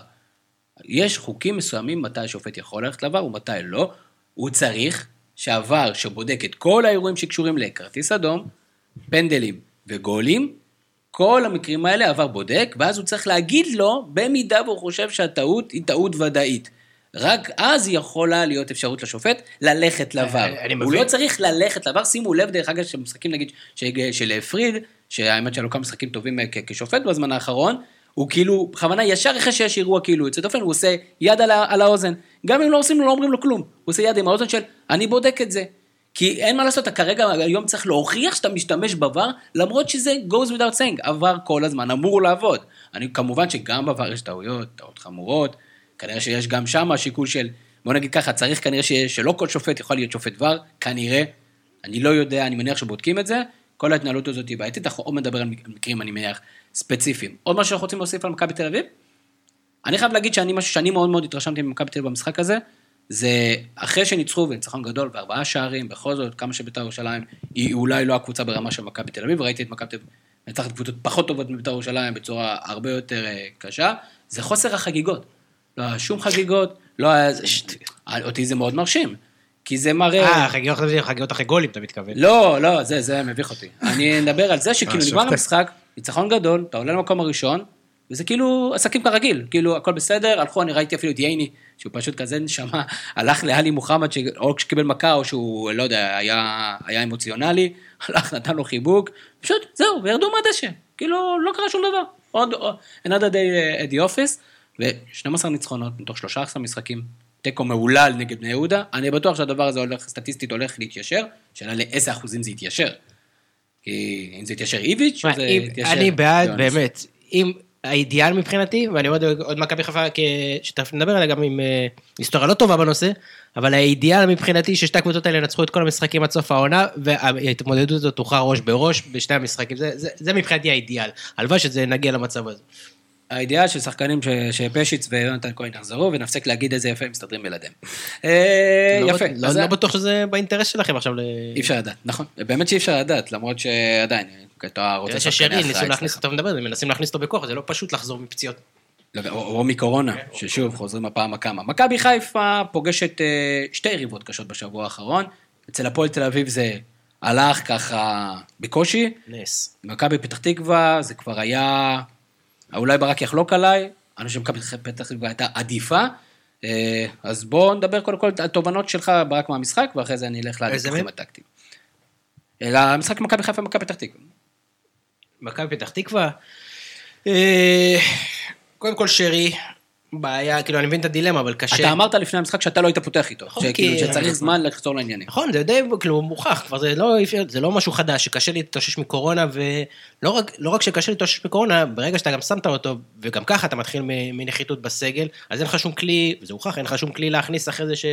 יש חוקים מסוימים מתי השופט יכול ללכת לבר ומתי לא. הוא צריך שהבר שבודק את כל האירועים שקשורים לכרטיס אדום, פנדלים וגולים, כל המקרים האלה עבר בודק, ואז הוא צריך להגיד לו, במידה והוא חושב שהטעות היא טעות ודאית. רק אז יכולה להיות אפשרות לשופט ללכת לבר. אני הוא מבין. לא צריך ללכת לבר, שימו לב, דרך אגב, שמשחקים נגיד של, של פריד, שהאמת שהיו לו כמה משחקים טובים אה, כשופט בזמן האחרון, הוא כאילו, בכוונה ישר אחרי שיש אירוע כאילו יוצא דופן, הוא עושה יד על, על האוזן. גם אם לא עושים לו, לא אומרים לו כלום. הוא עושה יד עם האוזן של, אני בודק את זה. כי אין מה לעשות, אתה כרגע היום צריך להוכיח שאתה משתמש בעבר, למרות שזה goes without saying, עבר כל הזמן אמור לעבוד. אני, כמובן שגם בעבר יש טעויות, טעות חמורות, כנראה שיש גם שם השיקול של, בוא נגיד ככה, צריך כנראה ש, שלא כל שופט יכול להיות שופט ור, כנראה, אני לא יודע, אני מניח שבודקים את זה, כל ההתנהלות הזאת היא בעייתית, אנחנו עוד נדבר על מקרים, אני מניח, ספציפיים. עוד משהו שאנחנו רוצים להוסיף על מכבי תל אביב? אני חייב להגיד שאני, משהו שאני מאוד מאוד התרשמתי ממכבי תל אביב במשחק הזה, זה אחרי שניצחו בניצחון גדול וארבעה שערים, בכל זאת, כמה שבית"ר ירושלים היא אולי לא הקבוצה ברמה של מכבי תל אביב, ראיתי את מכבי תל אביב מנצחת קבוצות פחות טובות מבית"ר ירושלים בצורה הרבה יותר אה, קשה, זה חוסר החגיגות. לא היה שום חגיגות, לא היה... אותי זה מאוד מרשים, כי זה מראה... אה, חגיגות חגיגות אחרי גולים, אתה מתכוון. לא, לא, זה, זה מביך אותי. אני מדבר על זה שכאילו אה, נגמר שופט. המשחק, ניצחון גדול, אתה עולה למקום הראשון, וזה כאילו עסקים כרגיל, כאילו הכל בסדר, הלכו, אני ראיתי אפילו את ייני, שהוא פשוט כזה נשמה, הלך לעלי מוחמד, ש- או כשקיבל מכה, או שהוא, לא יודע, היה, היה אמוציונלי, הלך, נתן לו חיבוק, פשוט, זהו, וירדו מהדשא, כאילו, לא קרה שום דבר. עוד, עוד- another day at the office, ו-12 ניצחונות מתוך 13 משחקים, תיקו מהולל נגד בני יהודה, אני בטוח שהדבר הזה הולך, סטטיסטית הולך להתיישר, שאלה לאיזה אחוזים זה יתיישר. כי אם זה יתיישר איביץ', או זה יתיישר... אני בעד? באמת, אם האידיאל מבחינתי, ואני עוד, עוד מכבי חיפה, שתכף נדבר עליה גם עם אה, היסטוריה לא טובה בנושא, אבל האידיאל מבחינתי ששתי הקבוצות האלה ינצחו את כל המשחקים עד סוף העונה, וההתמודדות הזאת תוכרע ראש בראש בשני המשחקים, זה, זה, זה מבחינתי האידיאל. הלוואי שזה נגיע למצב הזה. האידיאל של שחקנים ש- שפשיץ ויונתן כהן יחזרו, ונפסיק להגיד איזה יפה הם מסתדרים בלעדיהם. אה, לא יפה. בט- לא, לא בטוח שזה באינטרס שלכם עכשיו. אי אפשר לדעת, נכון. באמת שאי אפשר לדעת, למרות שעדיין, אתה רוצה יש שחקני הכרעה ניסו להכניס. אותו, מדבר, מנסים להכניס אותו בכוח, זה לא פשוט לחזור מפציעות. לא, או, מקורונה, ששוב, חוזרים הפעם הכמה. מכבי חיפה פוגשת אה, שתי יריבות קשות בשבוע האחרון. אצל הפועל תל אביב זה הלך ככה בקושי. נס. מכבי פתח תקווה זה כבר היה, אולי ברק יחלוק עליי, אני חושב שמכבי פתח תקווה הייתה עדיפה. אה, אז בואו נדבר קודם כל על תובנות שלך ברק מהמשחק, ואחרי זה אני אלך מהם? הטקטיים. אלא המשחק מכבי חיפה ומכבי פתח תקווה. מכבי פתח תקווה. אה, קודם כל שרי, בעיה, כאילו אני מבין את הדילמה, אבל קשה. אתה אמרת לפני המשחק שאתה לא היית פותח איתו, נכון, כי- שצריך זמן לחזור לעניינים. נכון, זה די, כאילו, מוכח, כבר זה לא, זה לא משהו חדש, שקשה להתאושש מקורונה, ולא רק, לא רק שקשה להתאושש מקורונה, ברגע שאתה גם שמת אותו, וגם ככה אתה מתחיל מנחיתות בסגל, אז אין לך שום כלי, וזה הוכח, אין לך שום כלי להכניס אחרי זה ש...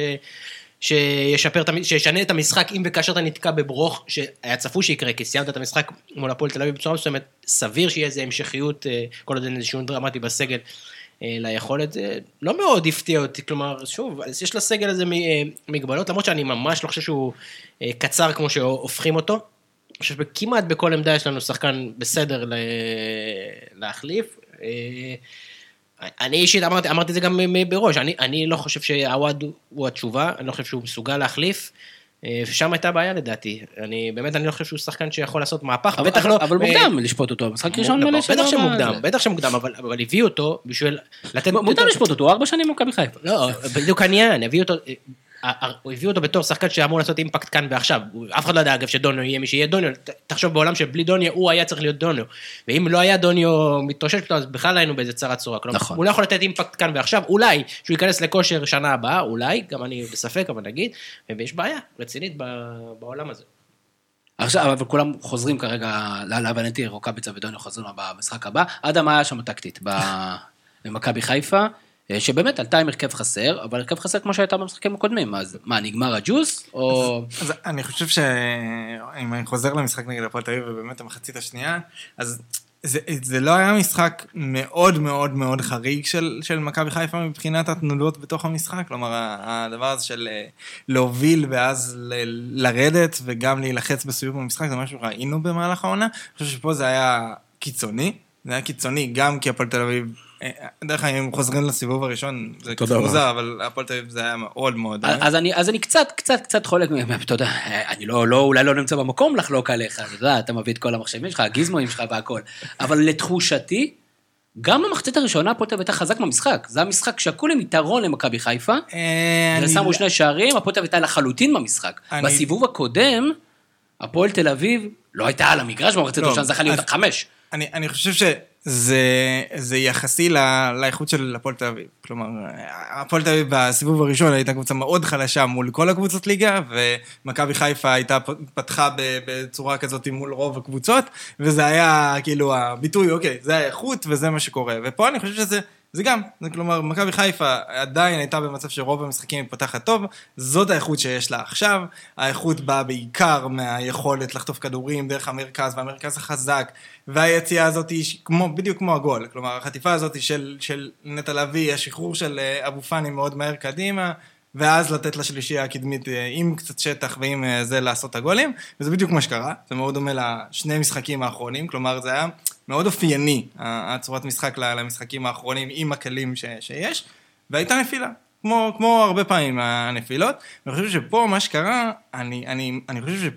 שישפר, שישנה את המשחק אם וכאשר אתה נתקע בברוך, שהיה צפוי שיקרה, כי סיימת את המשחק מול הפועל תל אביב בצורה מסוימת, סביר שיהיה איזה המשכיות, אה, כל עוד אין איזה שינוי דרמטי בסגל. אה, ליכולת, לא מאוד הפתיע אותי, כלומר, שוב, אז יש לסגל הזה אה, מגבלות, למרות שאני ממש לא חושב שהוא אה, קצר כמו שהופכים אותו. אני חושב שכמעט בכל עמדה יש לנו שחקן בסדר להחליף. אני אישית אמרתי, אמרתי את זה גם מ- בראש, אני, אני לא חושב שעווד הוא התשובה, אני לא חושב שהוא מסוגל להחליף. אה, ושם הייתה בעיה לדעתי, אני באמת אני לא חושב שהוא שחקן שיכול לעשות מהפך, אבל- בטח אבל- לא, אבל אה, מוקדם לשפוט אותו, משחק ראשון מלא שלו. בטח שמוקדם? בטח שמוקדם, אבל אבל הביאו אותו בשביל לתת... מוקדם לשפוט אותו, ארבע שנים במכבי חיפה. לא, בדיוק העניין, הביאו אותו... הוא הביא אותו בתור שחקן שאמור לעשות אימפקט כאן ועכשיו. אף אחד לא ידע אגב שדוניו יהיה מי שיהיה דוניו. תחשוב בעולם שבלי דוניו הוא היה צריך להיות דוניו. ואם לא היה דוניו מתאושש פתאום, אז בכלל היינו באיזה צרה צורה. כלומר, נכון. הוא לא יכול לתת אימפקט כאן ועכשיו, אולי שהוא ייכנס לכושר שנה הבאה, אולי, גם אני בספק, אבל נגיד, ויש בעיה רצינית בעולם הזה. עכשיו, אבל כולם חוזרים כרגע, לה- להבנתי, רוקאביצה ודוניו חוזרים במשחק הבא. אדם היה שם טקטית במכבי חיפה, שבאמת עלתה עם הרכב חסר, אבל הרכב חסר כמו שהייתה במשחקים הקודמים, אז מה, נגמר הג'וס? או... אז אני חושב שאם אני חוזר למשחק נגד הפועל תל ובאמת המחצית השנייה, אז זה, זה לא היה משחק מאוד מאוד מאוד חריג של, של מכבי חיפה מבחינת התנודות בתוך המשחק, כלומר הדבר הזה של אה, להוביל ואז ל- לרדת וגם להילחץ בסיום המשחק זה משהו שראינו במהלך העונה, אני חושב שפה זה היה קיצוני, זה היה קיצוני גם כי הפועל תל אביב, אה, דרך אגב אם חוזרים לסיבוב הראשון זה קצת. מוזר, אבל הפועל תל אביב זה היה מאוד מאוד... אז, אז, אני, אז אני קצת, קצת, קצת חולק, אתה יודע, אני לא, לא, אולי לא נמצא במקום לחלוק עליך, אתה יודע, אתה מביא את כל המחשבים שלך, הגיזמואים שלך והכל, אבל לתחושתי, גם במחצית הראשונה הפועל תל אביב הייתה חזק במשחק, זה היה משחק שקול עם יתרון למכבי חיפה, אה, ושמו שני שערים, הפועל תל אביב הייתה לחלוטין במשחק. בסיבוב הקודם, הפועל תל אביב לא הייתה על המגרש במחצית לא, הראשונה, זה יכול להיות חמש. אני, אני חושב שזה זה יחסי ל, לאיכות של הפועל תל אביב. כלומר, הפועל תל אביב בסיבוב הראשון הייתה קבוצה מאוד חלשה מול כל הקבוצות ליגה, ומכבי חיפה הייתה, פתחה בצורה כזאת מול רוב הקבוצות, וזה היה כאילו הביטוי, אוקיי, זה האיכות וזה מה שקורה. ופה אני חושב שזה... זה גם, זה כלומר, מכבי חיפה עדיין הייתה במצב שרוב המשחקים היא פותחת טוב, זאת האיכות שיש לה עכשיו, האיכות באה בעיקר מהיכולת לחטוף כדורים דרך המרכז, והמרכז החזק, והיציאה הזאת היא כמו, בדיוק כמו הגול, כלומר, החטיפה הזאת של, של נטע לביא, השחרור של אה, אבו פאני מאוד מהר קדימה, ואז לתת לשלישייה הקדמית אה, עם קצת שטח ועם אה, זה לעשות את הגולים, וזה בדיוק מה שקרה, זה מאוד דומה לשני משחקים האחרונים, כלומר זה היה מאוד אופייני, הצורת משחק למשחקים האחרונים עם הכלים ש- שיש, והייתה נפילה, כמו, כמו הרבה פעמים הנפילות, ואני חושב שפה מה שקרה, אני, אני, אני חושב.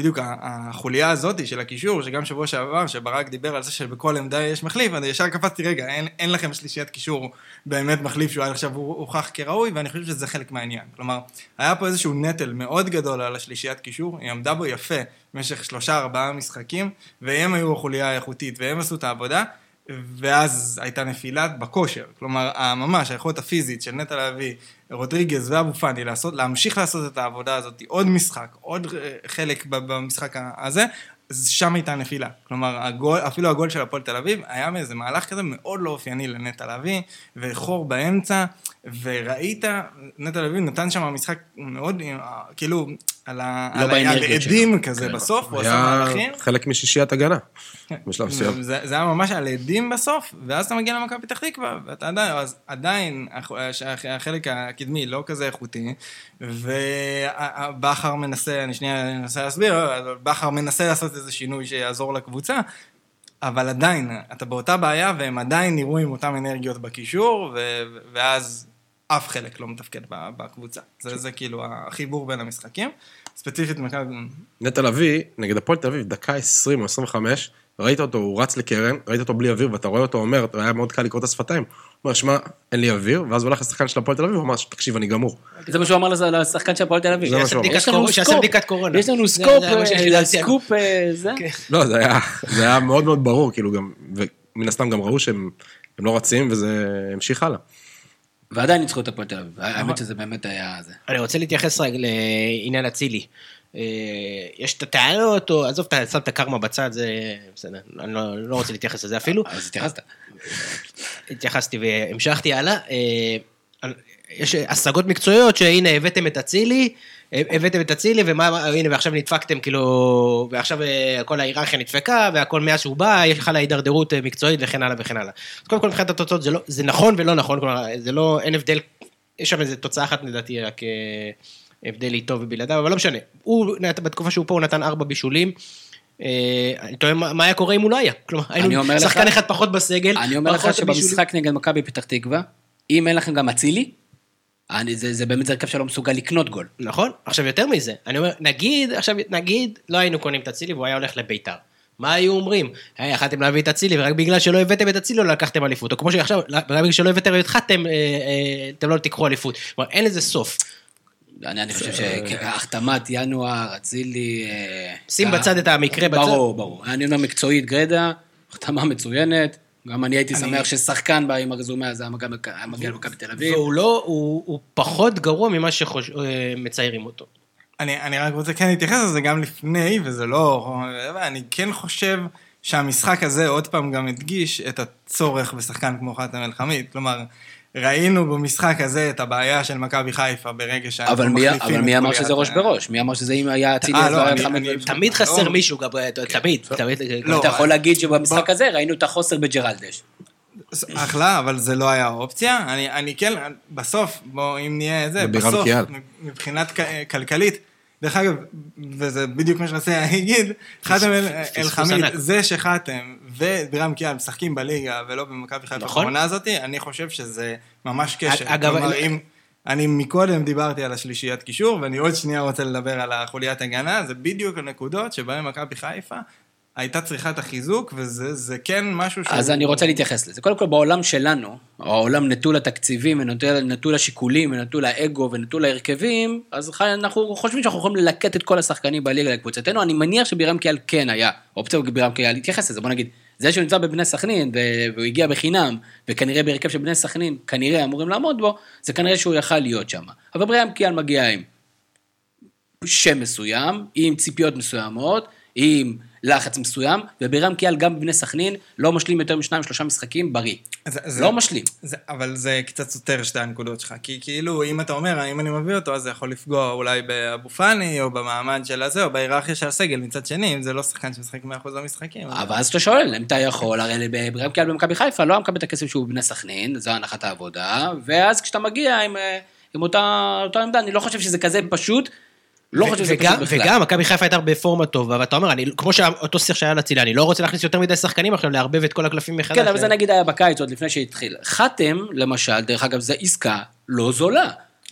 בדיוק החוליה הזאת של הקישור, שגם שבוע שעבר, שברק דיבר על זה שבכל עמדה יש מחליף, אני ישר קפצתי, רגע, אין, אין לכם שלישיית קישור באמת מחליף שהוא עד עכשיו הוכח כראוי, ואני חושב שזה חלק מהעניין. כלומר, היה פה איזשהו נטל מאוד גדול על השלישיית קישור, היא עמדה בו יפה במשך שלושה ארבעה משחקים, והם היו החוליה האיכותית, והם עשו את העבודה, ואז הייתה נפילה בכושר. כלומר, ממש היכולת הפיזית של נטע לביא, רודריגז ואבו פאני, לעשות, להמשיך לעשות את העבודה הזאת, עוד משחק, עוד אה, חלק במשחק הזה, אז שם הייתה נפילה. כלומר, הגול, אפילו הגול של הפועל תל אביב היה מאיזה מהלך כזה מאוד לא אופייני לנטע לביא, וחור באמצע, וראית, נטע לביא נתן שם משחק מאוד, כאילו, על ה- לא על ה- באנרגיות על שלו. עדים כזה כן. בסוף, הוא עשה היה מהלכים. חלק משישיית הגנה. בשלב מסוים. זה, זה היה ממש על עדים בסוף, ואז אתה מגיע למכבי פתח תקווה, ואתה עדיין, אז עדיין הח- הח- החלק הקדמי לא כזה איכותי, ובכר מנסה, אני שנייה אנסה להסביר, בכר מנסה לעשות איזה שינוי שיעזור לקבוצה, אבל עדיין, אתה באותה בעיה, והם עדיין נראו עם אותן אנרגיות בקישור, ו- ואז אף חלק לא מתפקד ב- בקבוצה. זה, זה כאילו החיבור בין המשחקים. ספציפית מכבי... נטע לביא, נגד הפועל תל אביב, דקה 20 או 25, ראית אותו, הוא רץ לקרן, ראית אותו בלי אוויר, ואתה רואה אותו אומר, היה מאוד קל לקרוא את השפתיים. הוא אומר, שמע, אין לי אוויר, ואז הוא הולך לשחקן של הפועל תל אביב, הוא אמר, תקשיב, אני גמור. זה מה שהוא אמר לשחקן של הפועל תל אביב. זה מה יש שהוא אמר. סקופ, בדיקת קורונה. יש לנו סקופ, אה. סקופ, אה, זה. לא, זה היה, מאוד מאוד ברור, כאילו גם, ומן הסתם גם ראו שהם הם לא רצים, וזה המשיך הלאה. ועדיין ניצחו את הפועל תל אביב. האמת שזה באמת היה זה. אני רוצה להתייחס רגע לעניין אצילי. אה, יש את הטענות, או עזוב, אתה שם את הקרמה בצד, זה בסדר, אני לא, לא רוצה להתייחס לזה אפילו. אז התייחסת. התייחסתי והמשכתי הלאה. אה, יש השגות מקצועיות שהנה הבאתם את אצילי, הבאתם את אצילי ומה, הנה ועכשיו נדפקתם כאילו, ועכשיו אה, כל ההיררכיה נדפקה והכל מאז שהוא בא, יש לך לה הידרדרות אה, מקצועית וכן הלאה וכן הלאה. אז קודם כל מבחינת התוצאות זה, לא, זה נכון ולא נכון, כלומר זה לא, אין הבדל, יש שם איזה תוצאה אחת לדעתי רק אה, הבדל איתו ובלעדיו, אבל לא משנה. הוא, בתקופה שהוא פה הוא נתן ארבע בישולים. אני תוהה מה היה קורה אם הוא לא היה, כלומר היינו שחקן אחד פחות בסגל. אני אומר לך. שבמשחק נגד מכבי פתח תקווה, אם אין לכם גם אצילי, אני- זה זה באמת הרכב שלא מסוגל לקנות גול. נכון? עכשיו יותר מזה, אני אומר, נגיד, עכשיו נגיד, לא היינו קונים את אצילי והוא היה הולך לביתר. מה היו אומרים? היי, יכלתם להביא את אצילי, ורק בגלל שלא הבאתם את אצילי לא לקחתם אליפות. או כמו שעכשיו, רק בגלל שלא הבאתם את חתם, אה, אה, אתם לא תיקחו אליפות. כלומר, אין לזה סוף. אני אני חושב שהחתמת ינואר, אצילי... אה, שים אה, בצד את המקרה בצד. ברור, ברור. אני אומר מקצועית גרדה, החתמה מצוינת. גם אני הייתי שמח ששחקן בא עם הרזומה הזה היה מגיע- למכבי תל אביב. והוא לא, הוא, הוא פחות גרוע ממה שמציירים אותו. אני, אני רק רוצה כן להתייחס לזה גם לפני, וזה לא... אני כן חושב שהמשחק הזה עוד פעם גם הדגיש את הצורך בשחקן כמו חתם אל-חמיד. כלומר, ראינו במשחק הזה את הבעיה של מכבי חיפה ברגע שאנחנו אבל מי- מחליפים אבל מי אמר שזה ראש בראש? מי אמר שזה אם היה אצילי אה, אז לא, תמיד לא. חסר מישהו, גברי, תמיד, תמיד. לא, אתה יכול להגיד שבמשחק הזה ראינו את החוסר בג'רלדש. אחלה, אבל זה לא היה אופציה. אני, אני כן, בסוף, בוא, אם נהיה זה, בסוף. מבחינת כלכלית, דרך אגב, וזה בדיוק מה שרציתי להגיד, חתם אל-חמיד. זה שחתם ובירם קיאל משחקים בליגה ולא במכבי חיפה נכון. בעונה הזאת, אני חושב שזה ממש קשר. אגב. אני מקודם דיברתי על השלישיית קישור, ואני עוד שנייה רוצה לדבר על החוליית הגנה, זה בדיוק הנקודות שבהן מכבי חיפה הייתה צריכה את החיזוק, וזה זה כן משהו שהוא... אז אני רוצה להתייחס לזה. קודם כל, בעולם שלנו, העולם נטול התקציבים, ונטול נטול השיקולים, ונטול האגו, ונטול ההרכבים, אז אנחנו חושבים שאנחנו יכולים ללקט את כל השחקנים בליגה לקבוצתנו. אני מניח שבירם קיאל כן היה אופציה בירם קיאל להתייחס לזה. בוא נגיד, זה שהוא נמצא בבני סכנין, והוא הגיע בחינם, וכנראה בהרכב של בני סכנין, כנראה אמורים לעמוד בו, זה כנראה שהוא יכל להיות שם. אבל בירם קיאל מגיע עם שם מסוים, עם ציפיות מסוימות, עם לחץ מסוים, ובירם קיאל גם בבני סכנין לא משלים יותר משניים שלושה משחקים בריא. זה- זה- לא משלים. זה, אבל זה קצת סותר שתי הנקודות שלך, כי כאילו, אם אתה אומר, אם אני מביא אותו, אז זה יכול לפגוע אולי באבו פאני, או במעמד של הזה, או בהיררכיה של הסגל מצד שני, אם זה לא שחקן שמשחק 100% במשחקים. אבל אז אתה שואל, אם אתה יכול, הרי בירם קיאל במכבי חיפה לא היה מקבל את הכסף שהוא בבני סכנין, זו הנחת העבודה, ואז כשאתה מגיע עם, אה, עם אותה, אותה עמדה, אני לא חושב שזה כזה פשוט, לא חושב שזה פשוט בכלל. וגם מכבי חיפה הייתה בפורמה טובה, ואתה אומר, אני, כמו שאותו שיח שהיה לאצילי, אני לא רוצה להכניס יותר מדי שחקנים עכשיו, לערבב את כל הקלפים מחדש. כן, אבל זה נגיד היה בקיץ עוד לפני שהתחיל. חתם, למשל, דרך אגב, זו עסקה לא זולה.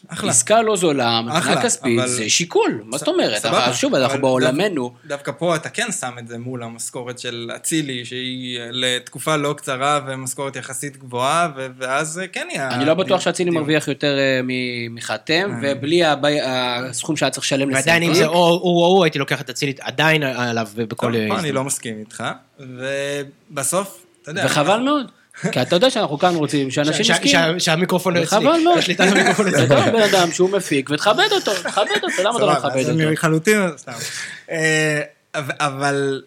אחלה. עסקה לא זולה, מבחינה כספית, אבל- זה שיקול, מה זאת אומרת? סבבה, אבל שוב, אנחנו אבל בעולמנו, דווקא- דווקא פה אתה כן שם את זה מול המשכורת של אצילי, שהיא אה, לתקופה לא קצרה ומשכורת יחסית גבוהה, ו- ואז זה כן יהיה... אני לא בטוח שאצילי. מרוויח יותר אה, מ- מחתם, ובלי הבי- הסכום שהיה צריך לשלם ועדיין אם. זה או הוא או הוא, הייתי לוקח את אצילי עדיין עליו בכל... טוב, אני. לא מסכים איתך, ובסוף, אתה יודע... וחבל מאוד. כי אתה יודע שאנחנו כאן רוצים שאנשים יסכימו. שהמיקרופון לא אצלי. וחבל מאוד. השליטה על המיקרופון אצלי. גם בן אדם שהוא מפיק, ותכבד אותו, תכבד אותו, למה אתה לא סבבה, מכבד אותו? לחלוטין, סתם. אה, אבל-.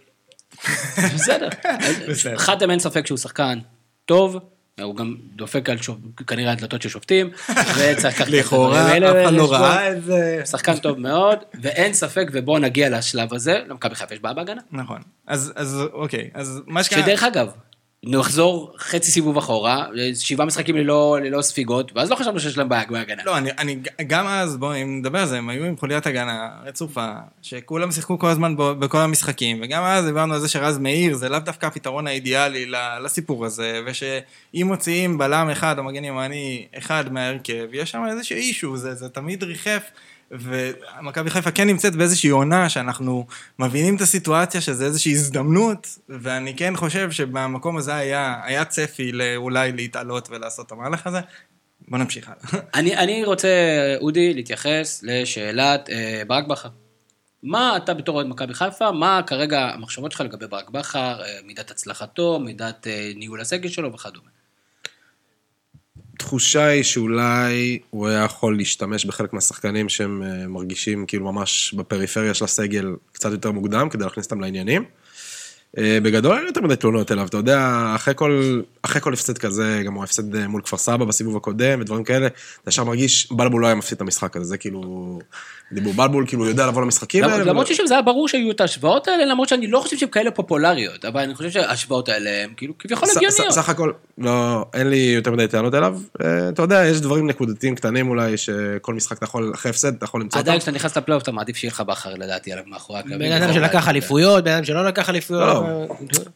בסדר. בסדר. חתם אין ספק שהוא שחקן טוב, הוא גם דופק על שופ- כנראה הדלתות של שופטים, וצריך לקחת את לכאורה, אף אחד לא. ראה את זה. שחקן טוב מאוד, ואין ספק, ובואו נגיע לשלב הזה, למכבי חיפה יש בעיה בהגנה. נכון. אז אז אוקיי, אז מה שקרה... שדרך אגב, נחזור חצי סיבוב אחורה, שבעה משחקים ללא ללא ספיגות, ואז לא חשבנו שיש להם בעיה בהגנה. לא, אני, אני גם אז, בואו, אם נדבר על זה, הם היו עם חוליית הגנה רצופה, שכולם שיחקו כל הזמן ב- בכל המשחקים, וגם אז דיברנו על זה שרז מאיר זה לאו דווקא הפתרון האידיאלי לסיפור הזה, ושאם מוציאים בלם אחד או מגן ימני אחד מההרכב, יש שם איזשהו אישו, זה, זה תמיד ריחף. ומכבי חיפה כן נמצאת באיזושהי עונה שאנחנו מבינים את הסיטואציה שזה איזושהי הזדמנות, ואני כן חושב שבמקום הזה היה, היה צפי אולי להתעלות ולעשות את המהלך הזה. בוא נמשיך הלאה. אני, אני רוצה, אודי, להתייחס לשאלת אה, ברק בכר. מה אתה בתור אוהד מכבי חיפה, מה כרגע המחשבות שלך לגבי ברק בכר, אה, מידת הצלחתו, מידת אה, ניהול הסגל שלו וכדומה. תחושה היא שאולי הוא היה יכול להשתמש בחלק מהשחקנים שהם אה, מרגישים כאילו ממש בפריפריה של הסגל קצת יותר מוקדם, כדי להכניס אותם לעניינים. אה, בגדול אין יותר מדי תלונות אליו, אתה יודע, אחרי כל, אחרי כל הפסד כזה, גם הוא הפסד אה, מול כפר סבא בסיבוב הקודם ודברים כאלה, אתה ישר מרגיש, בלבול לא היה מפסיד את המשחק הזה, זה כאילו, דיבור, בלבול כאילו יודע לבוא למשחקים האלה. למרות ששוב, זה היה ברור שהיו את ההשוואות האלה, למרות שאני לא חושב שהן כאלה פופולריות, אבל אני חושב שההשוואות האלה הן כאילו כביכול הגיוניות. סך הכל, לא, אין לי יותר מדי טענות אליו. אה, אתה יודע, יש דברים נקודתיים קטנים אולי, שכל משחק אתה יכול, אחרי הפסד, אתה יכול למצוא אותם. עדיין כשאתה נכנס לפלייאוף אתה מעדיף שיהיה לך בכר לדעתי עליו מאחורי הקווים. בן אדם שלקח אליפויות, בן אדם שלא לקח אליפויות.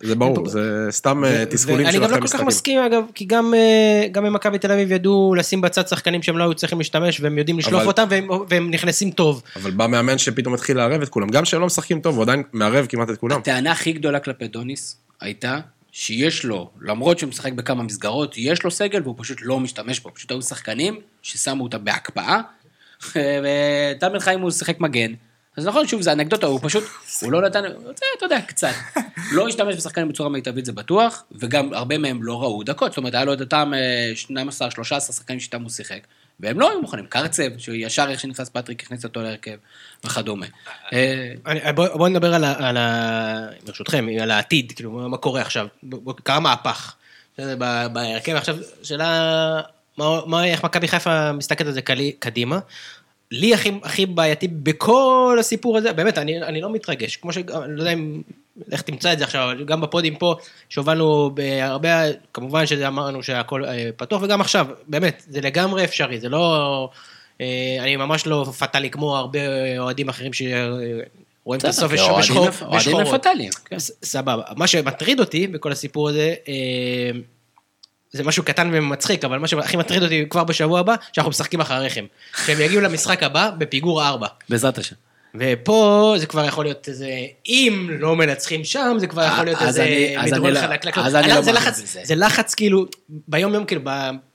זה ברור, זה סתם אה, תסכולים ואני של גם לא כל כך. מסכים אגב, כי גם אה, גם במכבי תל אביב ידעו לשים בצד שחקנים שהם לא היו צריכים להשתמש, והם יודעים לשלוף אותם, והם- והם נכנסים טוב. אבל בא מאמן שפתאום התחיל לערב את כולם, גם שהם לא משחקים טוב, הוא עדיין מערב כמעט את כולם. הטענה הכי גדולה כלפי דוניס הייתה שיש לו, למרות שהוא משחק בכמה מסגרות, יש לו סגל והוא פשוט לא משתמש בו. פשוט היו שחקנים ששמו אותם בהקפאה, וטל בן חיים הוא שיחק מגן. אז נכון, שוב, זה אנקדוטה, הוא פשוט, הוא לא נתן, זה, אתה יודע, קצת. לא השתמש בשחקנים בצורה מיטבית, זה בטוח, וגם הרבה מהם לא ראו דקות, זאת אומרת, היה לו את אותם אה, 12, 13 שחקנים שאיתם הוא שיחק, והם לא היו מוכנים. קרצב, שישר איך שנכנס פטריק, הכניס אותו להרכב, וכדומה. אה, אני- בוא בוא נדבר על ה-. ברשותכם, על העתיד, כאילו, מה- קורה עכשיו. קרה מהפך. בהרכב עכשיו, שאלה, איך מכבי חיפה מסתכלת על זה קדימה. לי הכי, הכי בעייתי בכל הסיפור הזה, באמת, אני, אני לא מתרגש. כמו ש... אני לא יודע אם... איך תמצא את זה עכשיו, אבל גם בפודים פה, שהובלנו בהרבה, כמובן שזה אמרנו שהכל אה, פתוח, וגם עכשיו, באמת, זה לגמרי אפשרי, זה לא... אה, אני ממש לא פטאלי כמו הרבה אוהדים אחרים שרואים את הסוף בשחור- אוהדים-. מפתלים. כן. סבבה. מה שמטריד אותי בכל הסיפור הזה, אה, זה משהו קטן ומצחיק, אבל מה שהכי מטריד אותי כבר בשבוע הבא, שאנחנו משחקים אחריכם. שהם יגיעו למשחק הבא בפיגור 4. בעזרת השם. ופה זה כבר יכול להיות איזה, אם לא מנצחים שם, זה כבר יכול להיות איזה מדרון לא- חלקלק. אז אני לא זה מאמין לחץ- בזה. זה לחץ כאילו, ביום יום כאילו,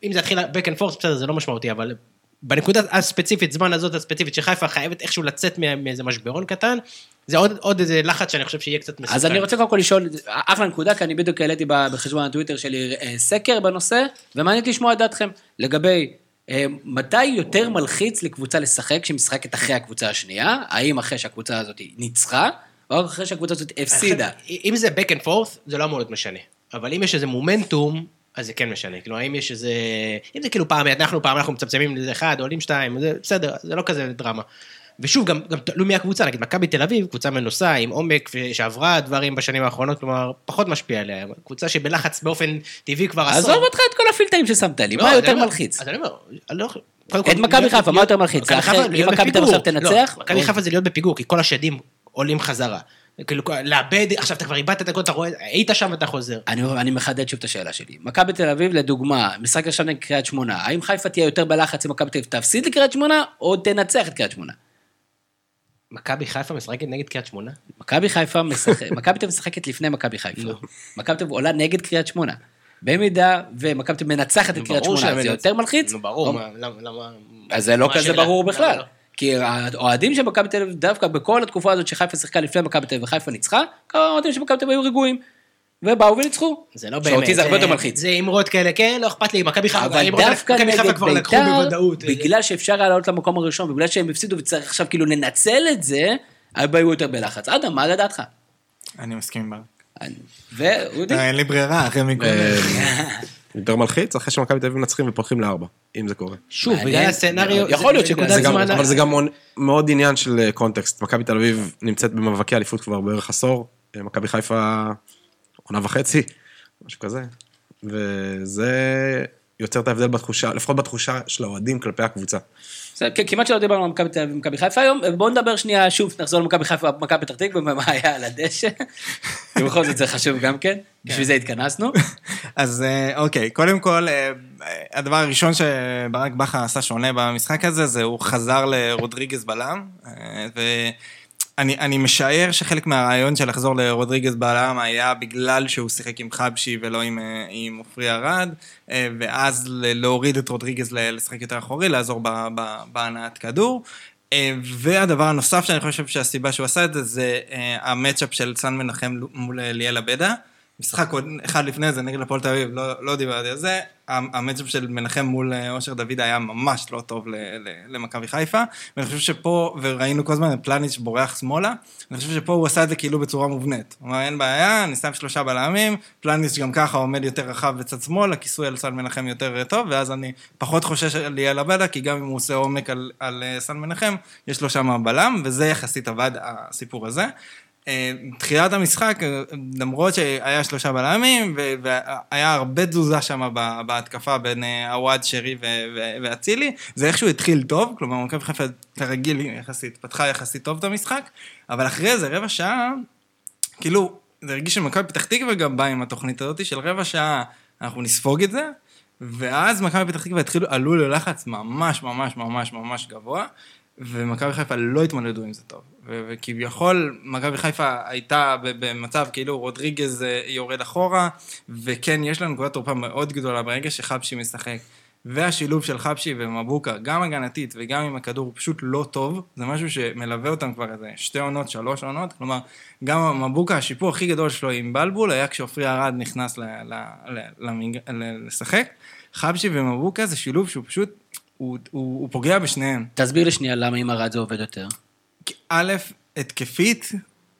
אם זה יתחיל back and forth, בסדר, זה לא משמעותי, אבל בנקודה הספציפית, זמן הזאת הספציפית, שחיפה חייבת איכשהו לצאת מאיזה משברון קטן, זה עוד, עוד איזה לחץ שאני חושב שיהיה קצת מסוכן. אז אני רוצה קודם כל לשאול, אחלה נקודה, כי אני בדיוק העליתי בחשבון הטוויטר שלי אה, סקר בנושא, ומעניין אותי לשמוע את דעתכם לגבי אה, מתי יותר מלחיץ לקבוצה לשחק כשהיא משחקת אחרי הקבוצה השנייה, האם אחרי שהקבוצה הזאת ניצחה, או אחרי שהקבוצה הזאת הפסידה. אם זה back and forth, זה לא אמור להיות משנה. אבל אם יש איזה מומנטום, אז זה כן משנה. כאילו, האם יש איזה... אם זה כאילו פעם, אנחנו פעם, אנחנו מצמצמים לזה אחד, עולים שתיים, זה בסדר, זה לא כזה דרמה. ושוב, גם, גם תלוי מי הקבוצה, נגיד מכבי תל אביב, קבוצה מנוסה, עם עומק, שעברה דברים בשנים האחרונות, כלומר, פחות משפיע עליה. קבוצה שבלחץ באופן טבעי כבר עשור. עזוב אותך את כל הפילטרים ששמת לי, לא, מה אז יותר אני מלחיץ? אז אני אומר, אני לא... כל, את מכבי חיפה, מה יותר מלחיץ? אם מכבי תל אביב תנצח? לא, מכבי או- חיפה זה להיות בפיגור, כי כל השדים עולים חזרה. כאילו, לאבד, עכשיו אתה כבר איבדת את הכל, אתה רואה, היית שם ואתה חוזר. אני, אני מחדד שוב את השאלה שלי. מכבי תל אביב, לדוגמה, משחק עכשיו נגד קריית שמונה, האם חיפה תהיה יותר בלחץ אם מכבי תל אביב תפסיד לקריית שמונה, או תנצח את קריית שמונה? מכבי חיפה משחקת נגד קריית שמונה? מכבי חיפה משחקת, מכבי תל אביב משחקת לפני מכבי חיפה. מכבי תל אביב עולה נגד קריית שמונה. במידה ומכבי תל אביב מנצחת את קריית שמונה, זה יותר מלחיץ? נו, ברור, למה. אז זה לא כזה? ברור בכלל. כי האוהדים של מכבי תל אביב, דווקא בכל התקופה הזאת שחיפה שיחקה לפני מכבי תל אביב וחיפה ניצחה, האוהדים של מכבי תל אביב היו רגועים. ובאו וניצחו. זה לא באמת. שאותי זה הרבה יותר מלחיץ. זה אמרות כאלה, כן, לא אכפת לי, מכבי חיפה, אבל דווקא נגד כבר לקחו בית"ר, בוודאות. בגלל שאפשר היה לעלות למקום הראשון, ובגלל שהם הפסידו וצריך עכשיו כאילו לנצל את זה, היו יותר בלחץ. אדם, מה לדעתך? אני מסכים עם ואודי? אין לי ברירה, אחרי מכל... אה, יותר מלחיץ, אחרי שמכבי תל אביב מנצחים ופותחים לארבע, אם זה קורה. שוב. בגלל הסצנריו, יכול להיות זה שבגלל נקודת זה גם, זמן- אבל זה גם מאוד- עניין של אה, קונטקסט. מכבי תל אביב נמצאת במאבקי אליפות כבר בערך עשור, אה, מכבי חיפה עונה וחצי, משהו כזה. וזה יוצר את ההבדל בתחושה, לפחות בתחושה של האוהדים כלפי הקבוצה. זה כ- כמעט שלא דיברנו על מכבי תל אביב ומכבי חיפה היום, בואו נדבר שנייה שוב, נחזור למכבי חיפה ומכבי פתח תקווה, ומה היה על הדשא. כי בכל זאת זה חשוב גם כן, בשביל זה התכנסנו. אז אה, אוקיי, קודם כל, אה, הדבר הראשון שברק בכר עשה שונה במשחק הזה, זה הוא חזר לרודריגז בלם, ואני אני משער שחלק מהרעיון של לחזור לרודריגז בלם היה בגלל שהוא שיחק עם חבשי ולא עם, אה, עם עופרי ארד, אה, ואז להוריד את רודריגז לשחק יותר אחורי, לעזור בהנעת כדור. אה, והדבר הנוסף שאני חושב שהסיבה שהוא עשה את זה, זה המצ'אפ של סן מנחם מול ליאל עבדה. משחק עוד אחד לפני זה נגד הפועל תל אביב, לא, לא דיברתי על זה. המצ'אפ של מנחם מול אה, אושר דוד היה ממש לא טוב למכבי חיפה, ואני חושב שפה, וראינו כל הזמן את פלניץ' בורח שמאלה, אני חושב שפה הוא עשה את זה כאילו בצורה מובנית. הוא אמר, אין בעיה, אני שם שלושה בלמים, פלניץ' גם ככה עומד יותר רחב בצד שמאל, הכיסוי על סן מנחם יותר אה, טוב, ואז אני פחות חושש על ליאל כי גם אם הוא עושה עומק על, על אה, סן מנחם, יש לו שם בלם, וזה יחסית עבד, הסיפור הזה. אה, תחילת המשחק, אה, למרות שהיה שלושה בלמים, והיה הרבה תזוזה שם בהתקפה בין אה, עווד, שרי ואצילי, זה איכשהו התחיל טוב, כלומר, מכבי חיפה כרגיל יחסית, פתחה יחסית טוב את המשחק, אבל אחרי איזה רבע שעה, כאילו, זה הרגיש שמכבי פתח תקווה גם באה עם התוכנית הזאת של רבע שעה, אנחנו נספוג את זה, ואז מכבי פתח תקווה התחילו, עלו ללחץ ממש ממש ממש ממש גבוה, ומכבי חיפה לא התמודדו עם זה טוב. וכביכול, מכבי חיפה הייתה במצב כאילו רודריגז אה, יורד אחורה, וכן, יש לנו נקודת תורפה מאוד גדולה ברגע שחבשי משחק. והשילוב של חבשי ומבוקה, גם הגנתית וגם עם הכדור, הוא פשוט לא טוב. זה משהו שמלווה אותם כבר איזה שתי עונות, שלוש עונות. כלומר, גם מבוקה, השיפור הכי גדול שלו עם בלבול היה כשעופרי ארד נכנס ל- ל-. ל- לשחק. חבשי ומבוקה זה שילוב שהוא פשוט, הוא, הוא, הוא פוגע בשניהם. תסביר לי שנייה למה עם ארד זה עובד יותר. א', התקפית,